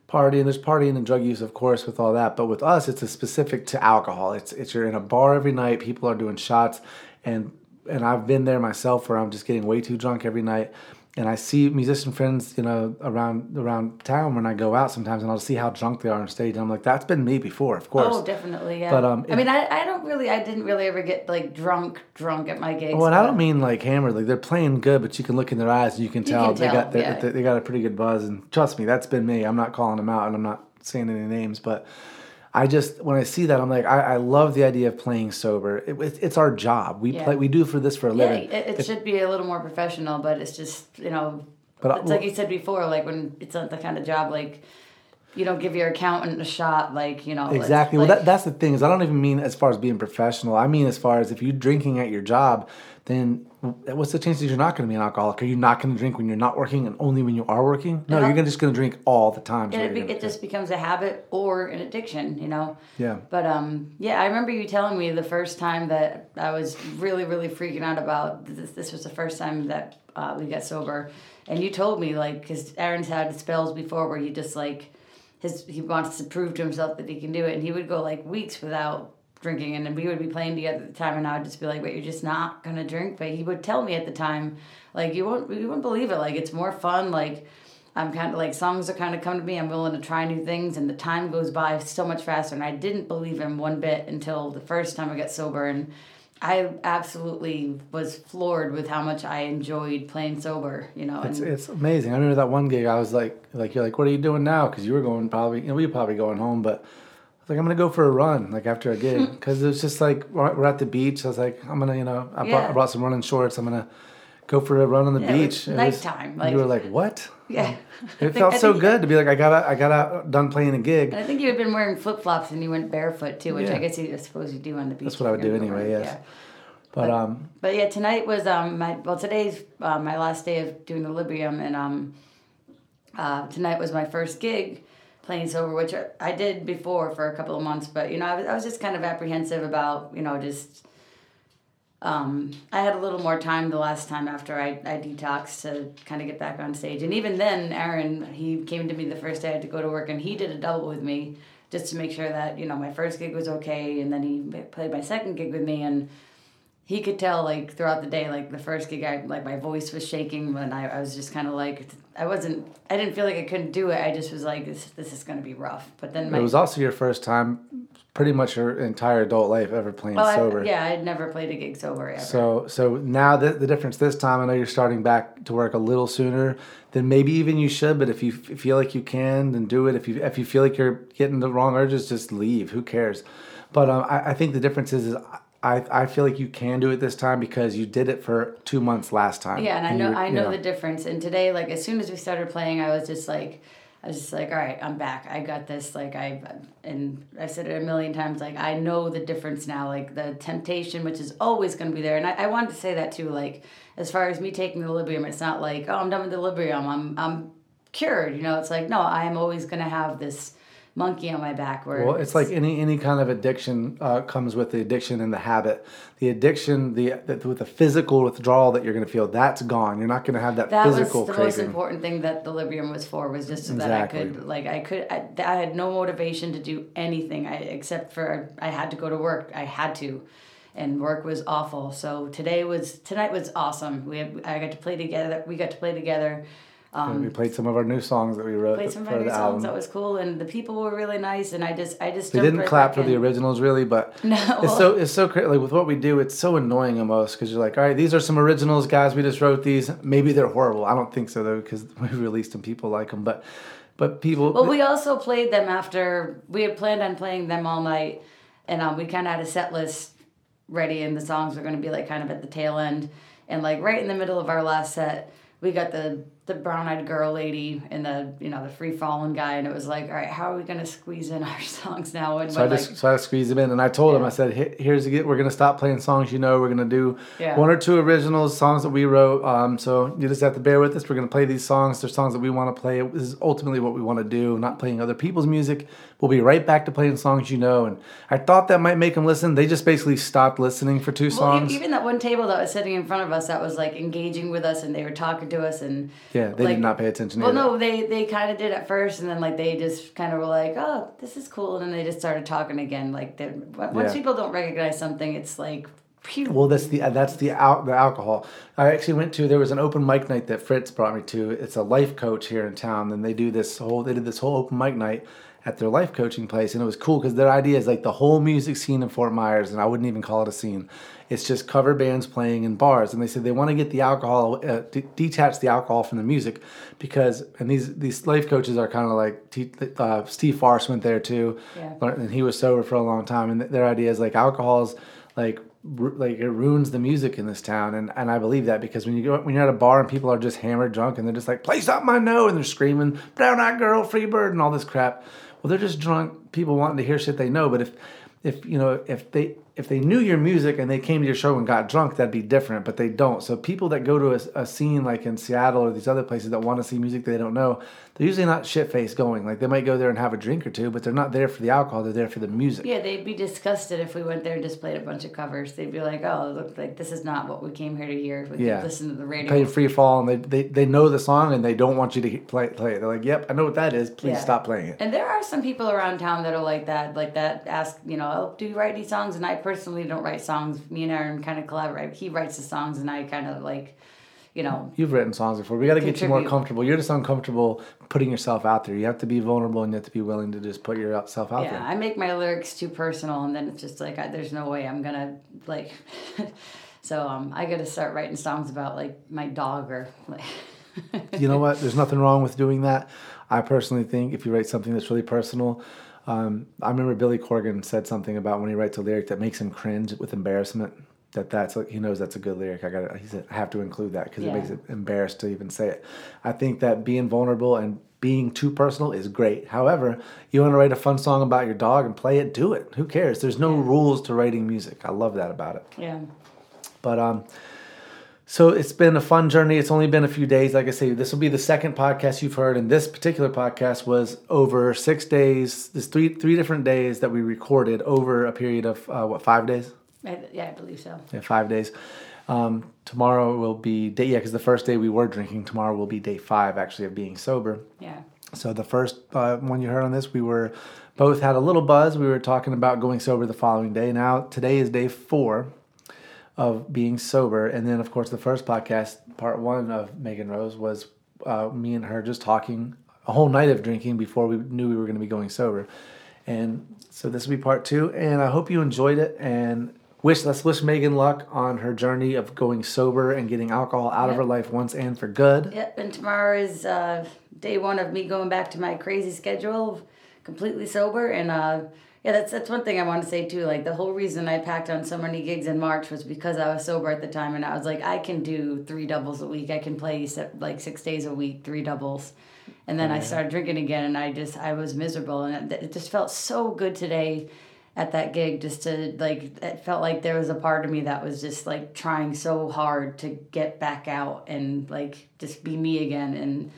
[SPEAKER 1] partying. There's partying and drug use, of course, with all that. But with us, it's a specific to alcohol. It's it's you're in a bar every night. People are doing shots, and and I've been there myself where I'm just getting way too drunk every night. And I see musician friends, you know, around around town when I go out sometimes, and I'll see how drunk they are on stage. And I'm like, that's been me before, of course.
[SPEAKER 3] Oh, definitely, yeah.
[SPEAKER 1] But, um,
[SPEAKER 3] I mean, I, I don't really, I didn't really ever get like drunk, drunk at my gigs.
[SPEAKER 1] Well, and I don't mean like hammered. Like they're playing good, but you can look in their eyes and you can tell
[SPEAKER 3] can
[SPEAKER 1] they
[SPEAKER 3] tell,
[SPEAKER 1] got they,
[SPEAKER 3] yeah.
[SPEAKER 1] they, they got a pretty good buzz. And trust me, that's been me. I'm not calling them out, and I'm not saying any names, but I just when I see that, I'm like, I, I love the idea of playing sober. It, it's it's our job. We
[SPEAKER 3] Yeah.
[SPEAKER 1] play. We do for this for a
[SPEAKER 3] Yeah,
[SPEAKER 1] living.
[SPEAKER 3] it, it should be a little more professional, but it's just you know,
[SPEAKER 1] But I-
[SPEAKER 3] it's like you said before, like when it's not the kind of job like you don't give your accountant a shot, like you know.
[SPEAKER 1] Exactly. well, that, that's the thing is I don't even mean as far as being professional. I mean as far as if you're drinking at your job, then what's the chances you're not going to be an alcoholic? Are you not going to drink when you're not working and only when you are working? No,
[SPEAKER 3] Yeah.
[SPEAKER 1] you're just going to drink all the time.
[SPEAKER 3] it, be, it just becomes a habit or an addiction, you know.
[SPEAKER 1] Yeah.
[SPEAKER 3] But um, yeah, I remember you telling me the first time that I was really, really freaking out about this. This was the first time that uh, we got sober, and you told me like because Aaron's had spells before where he just like his he wants to prove to himself that he can do it, and he would go like weeks without drinking, and we would be playing together at the time, and I would just be like, "Wait, you're just not gonna drink?" But he would tell me at the time, like, "You won't, you won't believe it. Like, it's more fun. Like." I'm kind of like songs are kind of come to me. I'm willing to try new things, and the time goes by so much faster. And I didn't believe him one bit until the first time I got sober, and I absolutely was floored with how much I enjoyed playing sober. You know,
[SPEAKER 1] It's,
[SPEAKER 3] and
[SPEAKER 1] it's amazing. I remember that one gig. I was like, like you're like, what are you doing now? Because you were going probably, you know, we were probably going home, but was like, I'm gonna go for a run, like after a gig, because it was just like we're at the beach. I was like, I'm gonna, you know, I, brought, I brought some running shorts. I'm gonna go for a run on the
[SPEAKER 3] Yeah, it was
[SPEAKER 1] beach. It
[SPEAKER 3] nighttime, like-
[SPEAKER 1] you were like, what?
[SPEAKER 3] yeah,
[SPEAKER 1] It felt
[SPEAKER 3] I
[SPEAKER 1] so good to be like, I got out, I got out, done playing a gig.
[SPEAKER 3] And I think you had been wearing flip flops and you went barefoot too, which
[SPEAKER 1] Yeah.
[SPEAKER 3] I guess you I suppose you do on the beach.
[SPEAKER 1] That's what I would do anyway, yes. But um,
[SPEAKER 3] But yeah, tonight was um my well today's uh, my last day of doing the Librium and um uh, tonight was my first gig playing sober, which I- did before for a couple of months. But you know I was, I was just kind of apprehensive about you know just um I had a little more time the last time after I I detoxed to kind of get back on stage, and even then Aaron he came to me the first day I had to go to work and he did a double with me just to make sure that you know my first gig was okay, and then he played my second gig with me and he could tell like throughout the day like the first gig i like my voice was shaking and i, I was just kind of like i wasn't i didn't feel like i couldn't do it i just was like this, this is going to be rough but then my
[SPEAKER 1] it was also your first time, pretty much your entire adult life ever playing
[SPEAKER 3] well, I-
[SPEAKER 1] sober.
[SPEAKER 3] yeah i'd never played a gig sober ever
[SPEAKER 1] So so now the, the difference this time, I know you're starting back to work a little sooner than maybe even you should. But if you f- feel like you can, then do it. If you if you feel like you're getting the wrong urges, just leave. Who cares? But um, I, I think the difference is, is I I feel like you can do it this time because you did it for two months last time.
[SPEAKER 3] yeah and i know i
[SPEAKER 1] you
[SPEAKER 3] know the difference and today like as soon as we started playing i was just like I was just like, all right, I'm back. I got this. Like I, and I said it a million times. Like I know the difference now. Like the temptation, which is always going to be there. And I, I wanted to say that too. Like as far as me taking the Librium, it's not like, oh, I'm done with the Librium. I'm, I'm cured. You know, it's like, no, I am always going to have this monkey on my back. Where
[SPEAKER 1] Well, it's like any any kind of addiction uh, comes with the addiction and the habit. The addiction, the, the with the physical withdrawal that you're going to feel, that's gone. You're not going to have that, physical.
[SPEAKER 3] that was the most important thing that the Librium was for was just so
[SPEAKER 1] Exactly.
[SPEAKER 3] that I could like I could I, I had no motivation to do anything I, except for I had to go to work I had to and work was awful so today was tonight was awesome we had, I got to play together we got to play together
[SPEAKER 1] we played some of our new songs that we wrote
[SPEAKER 3] played some of our new
[SPEAKER 1] the
[SPEAKER 3] songs that was cool and the people were really nice and I just I just
[SPEAKER 1] They didn't
[SPEAKER 3] right
[SPEAKER 1] clap for the originals really, but
[SPEAKER 3] No.
[SPEAKER 1] it's so it's so like with what we do, it's so annoying almost because you're like, all right, these are some originals, guys. We just wrote these. Maybe they're horrible. I don't think so though because we released them. People like them, but but people.
[SPEAKER 3] Well, we also played them after we had planned on playing them all night, and um, we kind of had a set list ready, and the songs were going to be like kind of at the tail end, and like right in the middle of our last set, we got the the brown eyed girl lady and the you know the free falling guy, and it was like, all right, how are we going to squeeze in our songs now? And
[SPEAKER 1] so I just
[SPEAKER 3] like,
[SPEAKER 1] so I squeezed them in, and I told him I said, "Here's the we're gonna stop playing songs you know. We're gonna do
[SPEAKER 3] Yeah.
[SPEAKER 1] one or two originals, songs that we wrote. Um, so you just have to bear with us. We're gonna play these songs. They're songs that we want to play. This is ultimately what we want to do. Not playing other people's music. We'll be right back to playing songs you know." And I thought that might make them listen. They just basically stopped listening for two songs.
[SPEAKER 3] e- even that one table that was sitting in front of us that was like engaging with us, and they were talking to us, and
[SPEAKER 1] Yeah, they
[SPEAKER 3] like-
[SPEAKER 1] did not pay attention.
[SPEAKER 3] Well,
[SPEAKER 1] either.
[SPEAKER 3] no, they they kind of did at first, and then like they just kind of were like, "Oh, this is cool," and then they just started talking again. Like, once
[SPEAKER 1] Yeah.
[SPEAKER 3] people don't recognize something, it's like
[SPEAKER 1] Well, that's the that's the al- the alcohol. I actually went to there was an open mic night that Fritz brought me to. It's a life coach here in town, and they do this whole they did this whole open mic night at their life coaching place, and it was cool because their idea is like the whole music scene in Fort Myers, and I wouldn't even call it a scene. It's just cover bands playing in bars, and they said they want to get the alcohol, uh, de- detach the alcohol from the music, because and these these life coaches are kind of like T, uh, Steve Farce went there too,
[SPEAKER 3] Yeah.
[SPEAKER 1] and he was sober for a long time, and their idea is like alcohol's like like it ruins the music in this town and, and I believe that because when you go when you're at a bar and people are just hammered drunk and they're just like play something I know and they're screaming brown eyed girl free bird and all this crap well they're just drunk people wanting to hear shit they know but if if you know if they if they knew your music and they came to your show and got drunk that'd be different but they don't. So people that go to a, a scene like in Seattle or these other places that want to see music they don't know they're usually not shit faced going like they might go there and have a drink or two but they're not there for the alcohol they're there for the music
[SPEAKER 3] Yeah, they'd be disgusted if we went there and just played a bunch of covers. They'd be like, "Oh, look, like this is not what we came here to hear. We
[SPEAKER 1] Yeah.
[SPEAKER 3] listen to the radio."
[SPEAKER 1] play free fall and they, they, they know the song and they don't want you to play, play it. They're like, yep, I know what that is. Please
[SPEAKER 3] Yeah.
[SPEAKER 1] stop playing it.
[SPEAKER 3] And there are some people around town that are like that, like that. Ask, you know, oh, do you write any songs? And I personally don't write songs. Me and Aaron kind of collaborate. He writes the songs, and I kind of like, you know,
[SPEAKER 1] You've written songs before. We got to get you more comfortable. You're just uncomfortable putting yourself out there. You have to be vulnerable and you have to be willing to just put yourself out
[SPEAKER 3] yeah.
[SPEAKER 1] there.
[SPEAKER 3] Yeah, I make my lyrics too personal, and then it's just like, I, there's no way I'm gonna like. so um, I got to start writing songs about like my dog or like.
[SPEAKER 1] you know what? There's nothing wrong with doing that. I personally think if you write something that's really personal, um, I remember Billy Corgan said something about when he writes a lyric that makes him cringe with embarrassment. That that's he knows that's a good lyric. I got He said I have to include that because
[SPEAKER 3] Yeah.
[SPEAKER 1] it makes it embarrassed to even say it. I think that being vulnerable and being too personal is great. However, you want to write a fun song about your dog and play it, do it. Who cares? There's no rules to writing music. I love that about it.
[SPEAKER 3] yeah.
[SPEAKER 1] But um, so it's been a fun journey. It's only been a few days. Like I say, this will be the second podcast you've heard, and this particular podcast was over six days. There's three three different days that we recorded over a period of uh, what five days?
[SPEAKER 3] I, yeah, I believe so.
[SPEAKER 1] Yeah, five days. Um, tomorrow will be day yeah, because the first day we were drinking. Tomorrow will be day five actually of being sober.
[SPEAKER 3] Yeah.
[SPEAKER 1] So the first uh, one you heard on this, we were both had a little buzz. We were talking about going sober the following day. Now today is day four of being sober, and then of course the first podcast, part one of Meagan Rose, was uh, me and her just talking a whole night of drinking before we knew we were going to be going sober, and so this will be part two. And I hope you enjoyed it and. Wish let's wish Meagan luck on her journey of going sober and getting alcohol out of her life once and for good.
[SPEAKER 3] Yep, and tomorrow is uh, day one of me going back to my crazy schedule, completely sober. And uh, yeah, that's that's one thing I want to say too. Like the whole reason I packed on so many gigs in March was because I was sober at the time, and I was like, I can do three doubles a week. I can play like six days a week, three doubles. And then I started drinking again, and I just I was miserable, and it just felt so good today at that gig just to like it felt like there was a part of me that was just like trying so hard to get back out and like just be me again and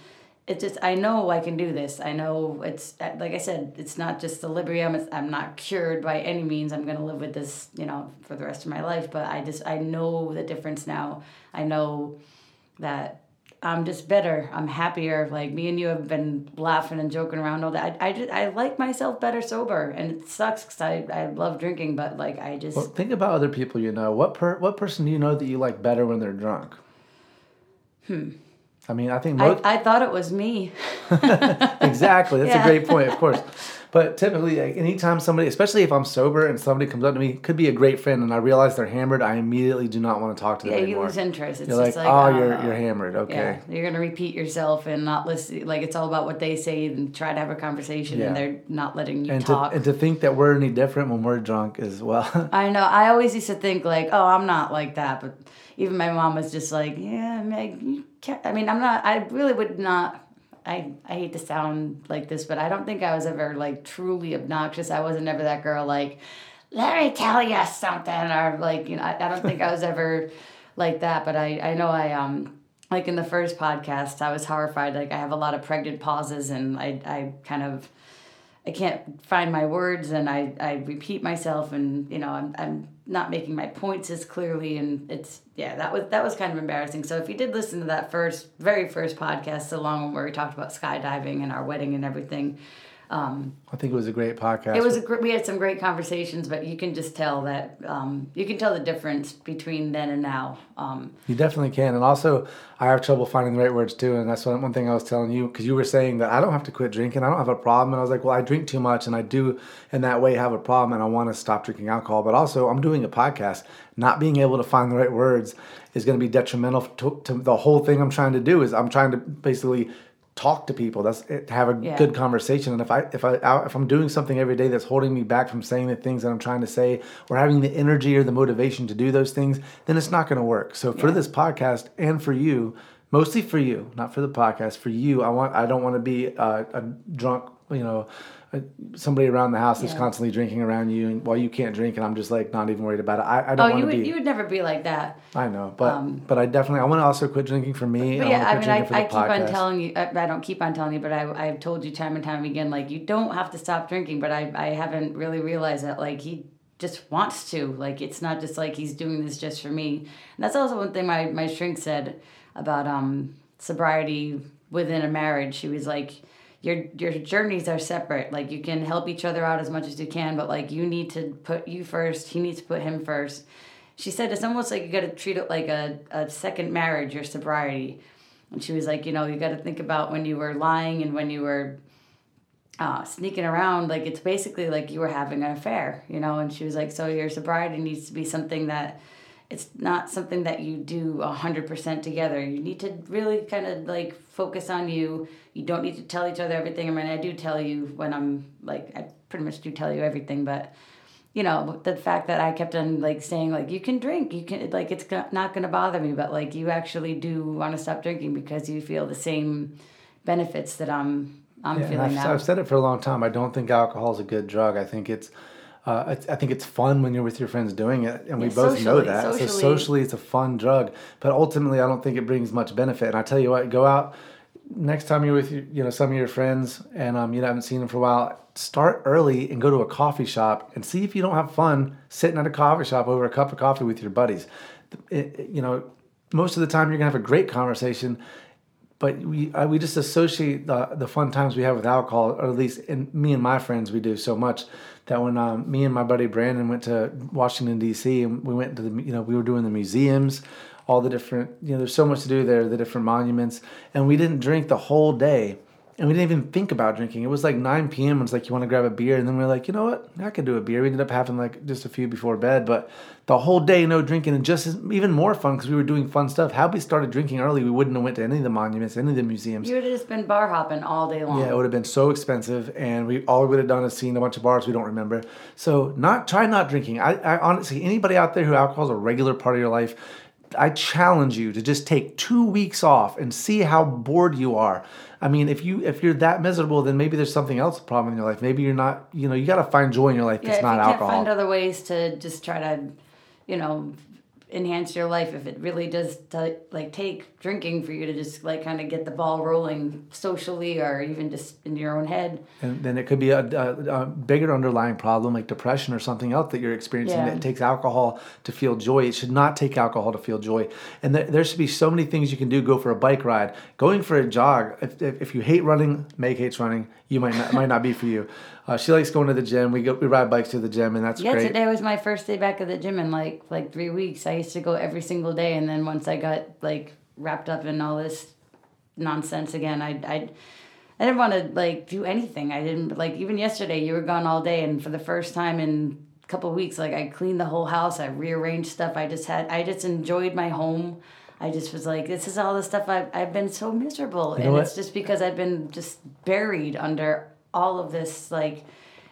[SPEAKER 3] it just I know I can do this. I know it's uh, like I said, it's not just the Librium. It's, I'm not cured by any means. I'm gonna live with this, you know, for the rest of my life. But I just I know the difference now. I know that I'm just better. I'm happier. Like me and you have been laughing and joking around all that. I, I just I like myself better sober, and it sucks because I I love drinking, but like I just
[SPEAKER 1] Well, think about other people you know. What per what person do you know that you like better when they're drunk? Hmm. I mean, I think
[SPEAKER 3] I, I thought it was me.
[SPEAKER 1] exactly. That's
[SPEAKER 3] Yeah.
[SPEAKER 1] a great point, of course. But typically, like, anytime somebody, especially if I'm sober and somebody comes up to me, could be a great friend, and I realize they're hammered, I immediately do not want to talk to them
[SPEAKER 3] Yeah, you lose interest. It's
[SPEAKER 1] You're
[SPEAKER 3] just like,
[SPEAKER 1] oh, you're
[SPEAKER 3] uh,
[SPEAKER 1] you're hammered. Okay.
[SPEAKER 3] Yeah, you're gonna repeat yourself and not listen. Like it's all about what they say and try to have a conversation,
[SPEAKER 1] Yeah.
[SPEAKER 3] and they're not letting you
[SPEAKER 1] And to,
[SPEAKER 3] talk.
[SPEAKER 1] and to think that we're any different when we're drunk as well.
[SPEAKER 3] I know. I always used to think like, oh, I'm not like that, but even my mom was just like, yeah, Meg, you can't. I mean, I'm not. I really would not. I I hate to sound like this, but I don't think I was ever like truly obnoxious. I wasn't ever that girl like, let me tell you something, or like you know. I, I don't think I was ever like that. But I I know I um like in the first podcast I was horrified. Like I have a lot of pregnant pauses, and I I kind of. I can't find my words and I, I repeat myself and you know I'm, I'm not making my points as clearly and it's yeah that was that was kind of embarrassing. So if you did listen to that first very first podcast the long where we talked about skydiving and our wedding and everything
[SPEAKER 1] I think it was a great podcast.
[SPEAKER 3] It was a gr- we had some great conversations, but you can just tell that um, you can tell the difference between then and now. Um,
[SPEAKER 1] You definitely can, and also I have trouble finding the right words too, and that's one one thing I was telling you because you were saying that I don't have to quit drinking, I don't have a problem, and I was like, well, I drink too much, and I do in that way have a problem, and I want to stop drinking alcohol, but also I'm doing a podcast, not being able to find the right words is going to be detrimental to, to the whole thing I'm trying to do. Is I'm trying to basically talk to people that's it, have a
[SPEAKER 3] Yeah.
[SPEAKER 1] good conversation and if i if i if i'm doing something every day that's holding me back from saying the things that i'm trying to say or having the energy or the motivation to do those things then it's not going to work so for
[SPEAKER 3] Yeah.
[SPEAKER 1] this podcast and for you mostly for you not for the podcast for you i want i don't want to be a, a drunk you know somebody around the house that's
[SPEAKER 3] Yeah.
[SPEAKER 1] constantly drinking around you and while you can't drink and i'm just like not even worried about it i, I don't
[SPEAKER 3] oh,
[SPEAKER 1] want
[SPEAKER 3] you
[SPEAKER 1] to
[SPEAKER 3] would
[SPEAKER 1] be
[SPEAKER 3] you would never be like that.
[SPEAKER 1] i know but but i definitely i want to also quit drinking for me
[SPEAKER 3] But yeah,
[SPEAKER 1] wanna
[SPEAKER 3] I mean, I, I keep on telling you. I, I don't keep on telling you, but I I've told you time and time again, like you don't have to stop drinking. But I I haven't really realized that like he just wants to. Like it's not just like he's doing this just for me. And that's also one thing my my shrink said about um sobriety within a marriage. She was like. Your, your journeys are separate. Like you can help each other out as much as you can, but like you need to put you first. He needs to put him first she said it's almost like you got to treat it like a, a second marriage your sobriety and she was like you know you got to think about when you were lying and when you were uh, sneaking around like it's basically like you were having an affair you know and she was like so your sobriety needs to be something that it's not something that you do 100% together. You need to really kind of like focus on you. You don't need to tell each other everything. I mean i do tell you when i'm like i pretty much do tell you everything but you know the fact that i kept on like saying like you can drink. You can like it's not going to bother me but like you actually do want to stop drinking because you feel the same benefits that i'm i'm
[SPEAKER 1] Yeah,
[SPEAKER 3] feeling
[SPEAKER 1] I've,
[SPEAKER 3] now.
[SPEAKER 1] I've said it for a long time. I don't think alcohol is a good drug. I think it's, uh, I think it's fun when you're with your friends doing it, and we
[SPEAKER 3] Yeah,
[SPEAKER 1] both know
[SPEAKER 3] socially-
[SPEAKER 1] that. So
[SPEAKER 3] socially-
[SPEAKER 1] socially, it's a fun drug, but ultimately, I don't think it brings much benefit. And I tell you what, go out next time you're with you know some of your friends, and um, you haven't seen them for a while. Start early and go to a coffee shop and see if you don't have fun sitting at a coffee shop over a cup of coffee with your buddies. It- it- you know, most of the time you're gonna have a great conversation but we I, we just associate the the fun times we have with alcohol, or at least in me and my friends we do so much that when um, me and my buddy Brandon went to Washington D.C. and we went to the you know we were doing the museums, all the different you know there's so much to do there, the different monuments, and we didn't drink the whole day. And we didn't even think about drinking. It was like 9 p.m. It's like you want to grab a beer, and then we are like, you know what? I could do a beer. We ended up having like just a few before bed, but the whole day no drinking, and just even more fun because we were doing fun stuff. Had we started drinking early, we wouldn't have went to any of the monuments, any of the museums.
[SPEAKER 3] you would have just been bar hopping all day long
[SPEAKER 1] Yeah, it would have been so expensive, and we all we would have done is seen a bunch of bars we don't remember. So, not try not drinking. I, I honestly, anybody out there who alcohol is a regular part of your life, I challenge you to just take two weeks off and see how bored you are. I mean, if you if you're that miserable, then maybe there's something else problem in your life. Maybe you're not. You know, you got to find joy in your life
[SPEAKER 3] yeah,
[SPEAKER 1] that's
[SPEAKER 3] if
[SPEAKER 1] not
[SPEAKER 3] you can't
[SPEAKER 1] alcohol.
[SPEAKER 3] find other ways to just try to, you know, enhance your life, if it really does t- like take drinking for you to just like kind of get the ball rolling socially or even just in your own head.
[SPEAKER 1] and then it could be a, a, a bigger underlying problem like depression or something else that you're experiencing
[SPEAKER 3] Yeah.
[SPEAKER 1] that takes alcohol to feel joy. It should not take alcohol to feel joy. And there, there should be so many things you can do. Go for a bike ride, going for a jog. If, if, if you hate running, Meg hates running. You might not might not be for you. Uh, she likes going to the gym. We go we ride bikes to the gym, and that's
[SPEAKER 3] Yeah,
[SPEAKER 1] great.
[SPEAKER 3] today was my first day back at the gym in like like three weeks. I used to go every single day, and then once I got like wrapped up in all this nonsense again, I I I didn't want to like do anything. I didn't like even yesterday. You were gone all day, and for the first time in a couple of weeks, like I cleaned the whole house. I rearranged stuff. I just had I just enjoyed my home. I just was like, this is all the stuff I've, I've been so miserable.
[SPEAKER 1] know
[SPEAKER 3] and it's just because I've been just buried under all of this, like,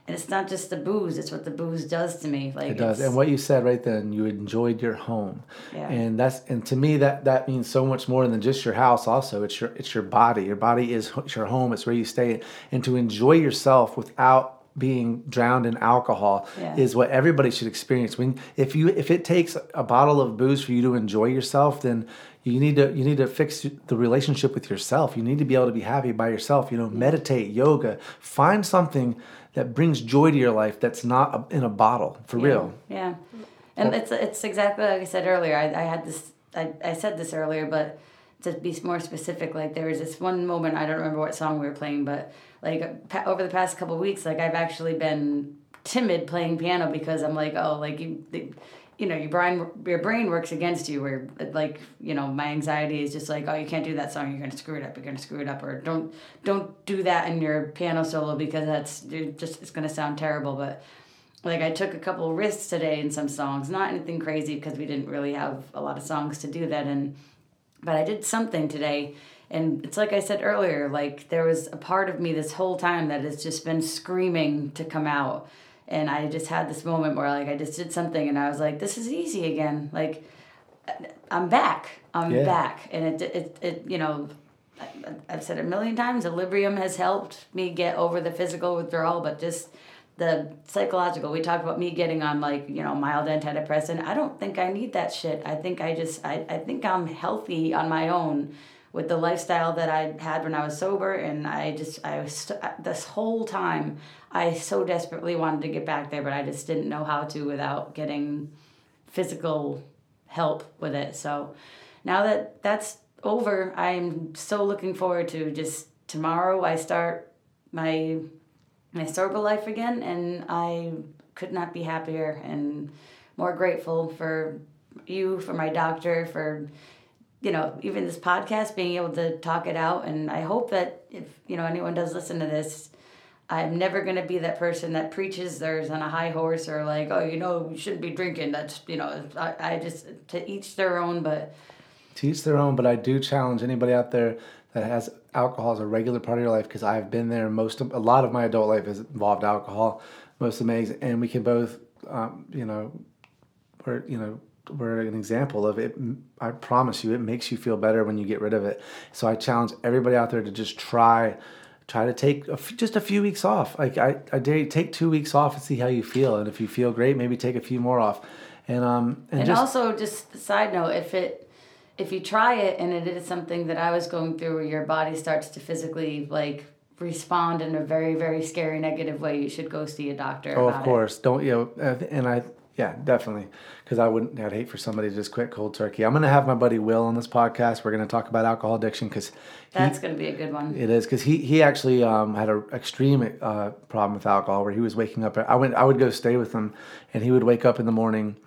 [SPEAKER 3] and it's not just the booze, it's what the booze does to me. Like,
[SPEAKER 1] It does. And what you said right then, you enjoyed your home.
[SPEAKER 3] Yeah.
[SPEAKER 1] And that's and to me that that means so much more than just your house also. It's your it's your body. Your body is your home. It's where you stay. And to enjoy yourself without being drowned in alcohol
[SPEAKER 3] Yeah.
[SPEAKER 1] is what everybody should experience. When if you if it takes a bottle of booze for you to enjoy yourself, then you need to you need to fix the relationship with yourself. You need to be able to be happy by yourself. You know, meditate, yoga, find something that brings joy to your life that's not a, in a bottle for
[SPEAKER 3] yeah,
[SPEAKER 1] real.
[SPEAKER 3] Yeah. And it's it's exactly like I said earlier. I, I had this, I, I said this earlier, but to be more specific, like there was this one moment I don't remember what song we were playing, but like pa- over the past couple weeks, like I've actually been timid playing piano because I'm like, oh, like you, you know, your brain your brain works against you. Where like you know, my anxiety is just like, oh, you can't do that song. You're gonna screw it up. You're gonna screw it up, or don't don't do that in your piano solo because that's you're just it's gonna sound terrible. But like I took a couple risks today in some songs, not anything crazy because we didn't really have a lot of songs to do that in, but I did something today. And it's like I said earlier, like there was a part of me this whole time that has just been screaming to come out. And I just had this moment where like I just did something and I was like, this is easy again. Like I'm back. I'm
[SPEAKER 1] Yeah.
[SPEAKER 3] back. And it, it, it, you know, I've said it a million times, Equilibrium has helped me get over the physical withdrawal, but just the psychological. We talked about me getting on like, you know, mild antidepressant. I don't think I need that shit. I think I just, I, I think I'm healthy on my own with the lifestyle that I had when I was sober. And I just, I was, this whole time, I so desperately wanted to get back there, but I just didn't know how to without getting physical help with it. So now that that's over, I'm so looking forward to just tomorrow I start my my sober life again and I could not be happier and more grateful for you, for my doctor, for you know, even this podcast being able to talk it out and I hope that if, you know, anyone does listen to this, I'm never going to be that person that preaches theirs on a high horse or like, oh, you know, you shouldn't be drinking. That's, you know, I, I just, to each their own, but
[SPEAKER 1] to each their own, but I do challenge anybody out there that has alcohol as a regular part of your life because I've been there. Most of a lot of my adult life has involved alcohol, most of Meg's, and we can both, um, you know, we're you know we're an example of it. I promise you, it makes you feel better when you get rid of it. So I challenge everybody out there to just try. Try to take a f- just a few weeks off. Like I, I dare you take two weeks off and see how you feel. And if you feel great, maybe take a few more off. And um and,
[SPEAKER 3] and
[SPEAKER 1] just
[SPEAKER 3] also just side note if it if you try it and it is something that i was going through where your body starts to physically like respond in a very very scary negative way you should go see a doctor
[SPEAKER 1] Oh, of course. Don't you know? uh, And I, yeah, definitely, because I wouldn't. I'd hate for somebody to just quit cold turkey. I'm gonna have my buddy Will on this podcast. We're gonna talk about alcohol addiction because
[SPEAKER 3] that's going to be a good one
[SPEAKER 1] it is because he he actually um, had an extreme uh, problem with alcohol where he was waking up. I went. I would go stay with him, and he would wake up in the morning.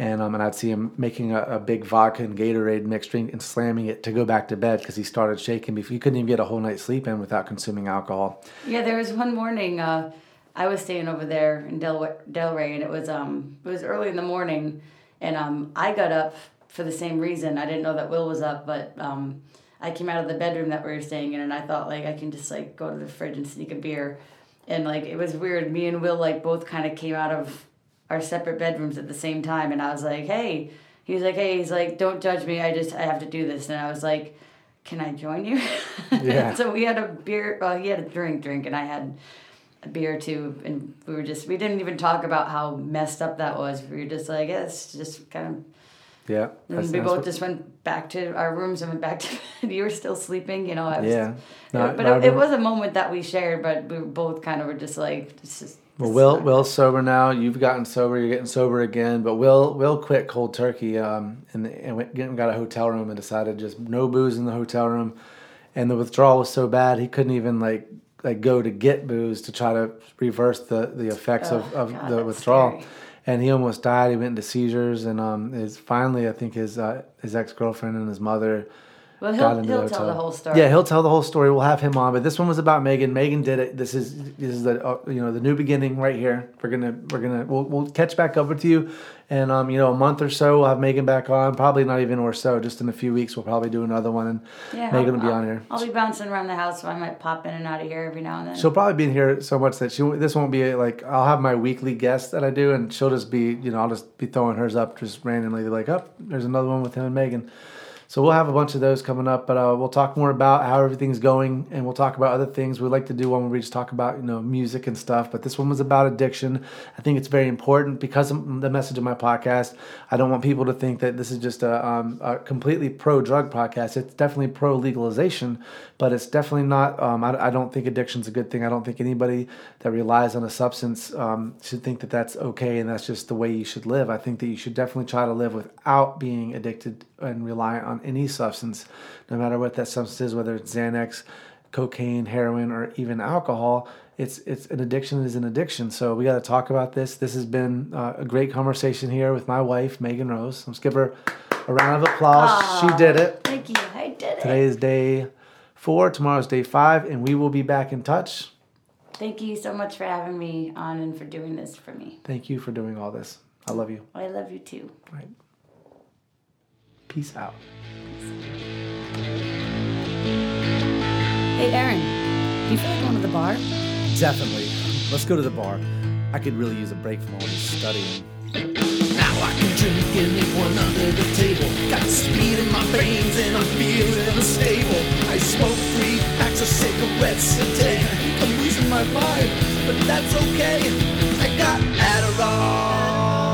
[SPEAKER 1] And, um, and I'd see him making a, a big vodka and Gatorade mixed drink and slamming it to go back to bed because he started shaking. He couldn't even get a whole night's sleep in without consuming alcohol.
[SPEAKER 3] Yeah, there was one morning. Uh, I was staying over there in Del Delray, and it was um it was early in the morning, and um I got up for the same reason. I didn't know that Will was up, but um I came out of the bedroom that we were staying in, and I thought like I can just like go to the fridge and sneak a beer, and like it was weird. Me and Will like both kind of came out of our separate bedrooms at the same time, and I was like, hey. He was like, hey, he's like, don't judge me. I just I have to do this, and I was like can I join you?
[SPEAKER 1] Yeah.
[SPEAKER 3] so we had a beer, well, he had a drink, drink, and I had a beer too. And we were just, we didn't even talk about how messed up that was. We were just like, yeah, it's just kind of,
[SPEAKER 1] Yeah,
[SPEAKER 3] and we both
[SPEAKER 1] what-
[SPEAKER 3] just went back to our rooms and went back to bed. you were still sleeping, you know. I was,
[SPEAKER 1] Yeah. No,
[SPEAKER 3] but
[SPEAKER 1] no,
[SPEAKER 3] it, it was a moment that we shared, but we both kind of were just like, this is.
[SPEAKER 1] Well, Will. Will's sober now. You've gotten sober. You're getting sober again. But Will Will quit cold turkey. Um, and and went, got a hotel room and decided just no booze in the hotel room. And the withdrawal was so bad he couldn't even like like go to get booze to try to reverse the the effects of,
[SPEAKER 3] Oh,
[SPEAKER 1] of
[SPEAKER 3] God,
[SPEAKER 1] the withdrawal.
[SPEAKER 3] scary.
[SPEAKER 1] And he almost died. He went into seizures. And um, his finally, I think his uh, his ex girlfriend and his mother
[SPEAKER 3] Well, he'll, he'll tell the whole story.
[SPEAKER 1] Yeah, he'll tell the whole story. We'll have him on, but this one was about Meagan. Meagan did it. This is this is the uh, you know the new beginning right here. We're gonna we're gonna we'll, we'll catch back up with you, and um you know a month or so we'll have Meagan back on. Probably not even or so. Just in a few weeks we'll probably do another one, and
[SPEAKER 3] Yeah,
[SPEAKER 1] Meagan
[SPEAKER 3] I'll-
[SPEAKER 1] will be on here.
[SPEAKER 3] I'll be bouncing around the house, so I might pop in and out of here every now and then.
[SPEAKER 1] She'll probably be in here so much that she this won't be like I'll have my weekly guest that I do, and she'll just be you know I'll just be throwing hers up just randomly like up oh, there's another one with him and Meagan. So we'll have a bunch of those coming up, but uh, we'll talk more about how everything's going, and we'll talk about other things. We like to do one where we just talk about you know music and stuff, but this one was about addiction. I think it's very important because of the message of my podcast. I don't want people to think that this is just a, um, a completely pro drug podcast. It's definitely pro legalization, but it's definitely not. Um, I, I don't think addiction's a good thing. I don't think anybody that relies on a substance um, should think that that's okay and that's just the way you should live. I think that you should definitely try to live without being addicted and rely on any substance, no matter what that substance is, whether it's Xanax, cocaine, heroin, or even alcohol. It's it's an addiction is an addiction. So we got to talk about this. This has been uh, a great conversation here with my wife Meagan Rose. Let's give her a round of applause. She did it.
[SPEAKER 3] Thank you. I did it.
[SPEAKER 1] Today is day four. Tomorrow's day five, and we will be back in touch.
[SPEAKER 3] Thank you so much for having me on and for doing this for me.
[SPEAKER 1] Thank you for doing all this. I love you.
[SPEAKER 3] I love you too.
[SPEAKER 1] All right. Peace out.
[SPEAKER 3] Hey, Aaron, do you feel like going to the bar?
[SPEAKER 1] Definitely. Let's go to the bar. I could really use a break from all this studying.
[SPEAKER 2] Now I can drink anyone under the table. Got speed in my veins and I'm feeling unstable. I smoke three packs of cigarettes a day. I'm losing my mind, but that's okay. I got Adderall.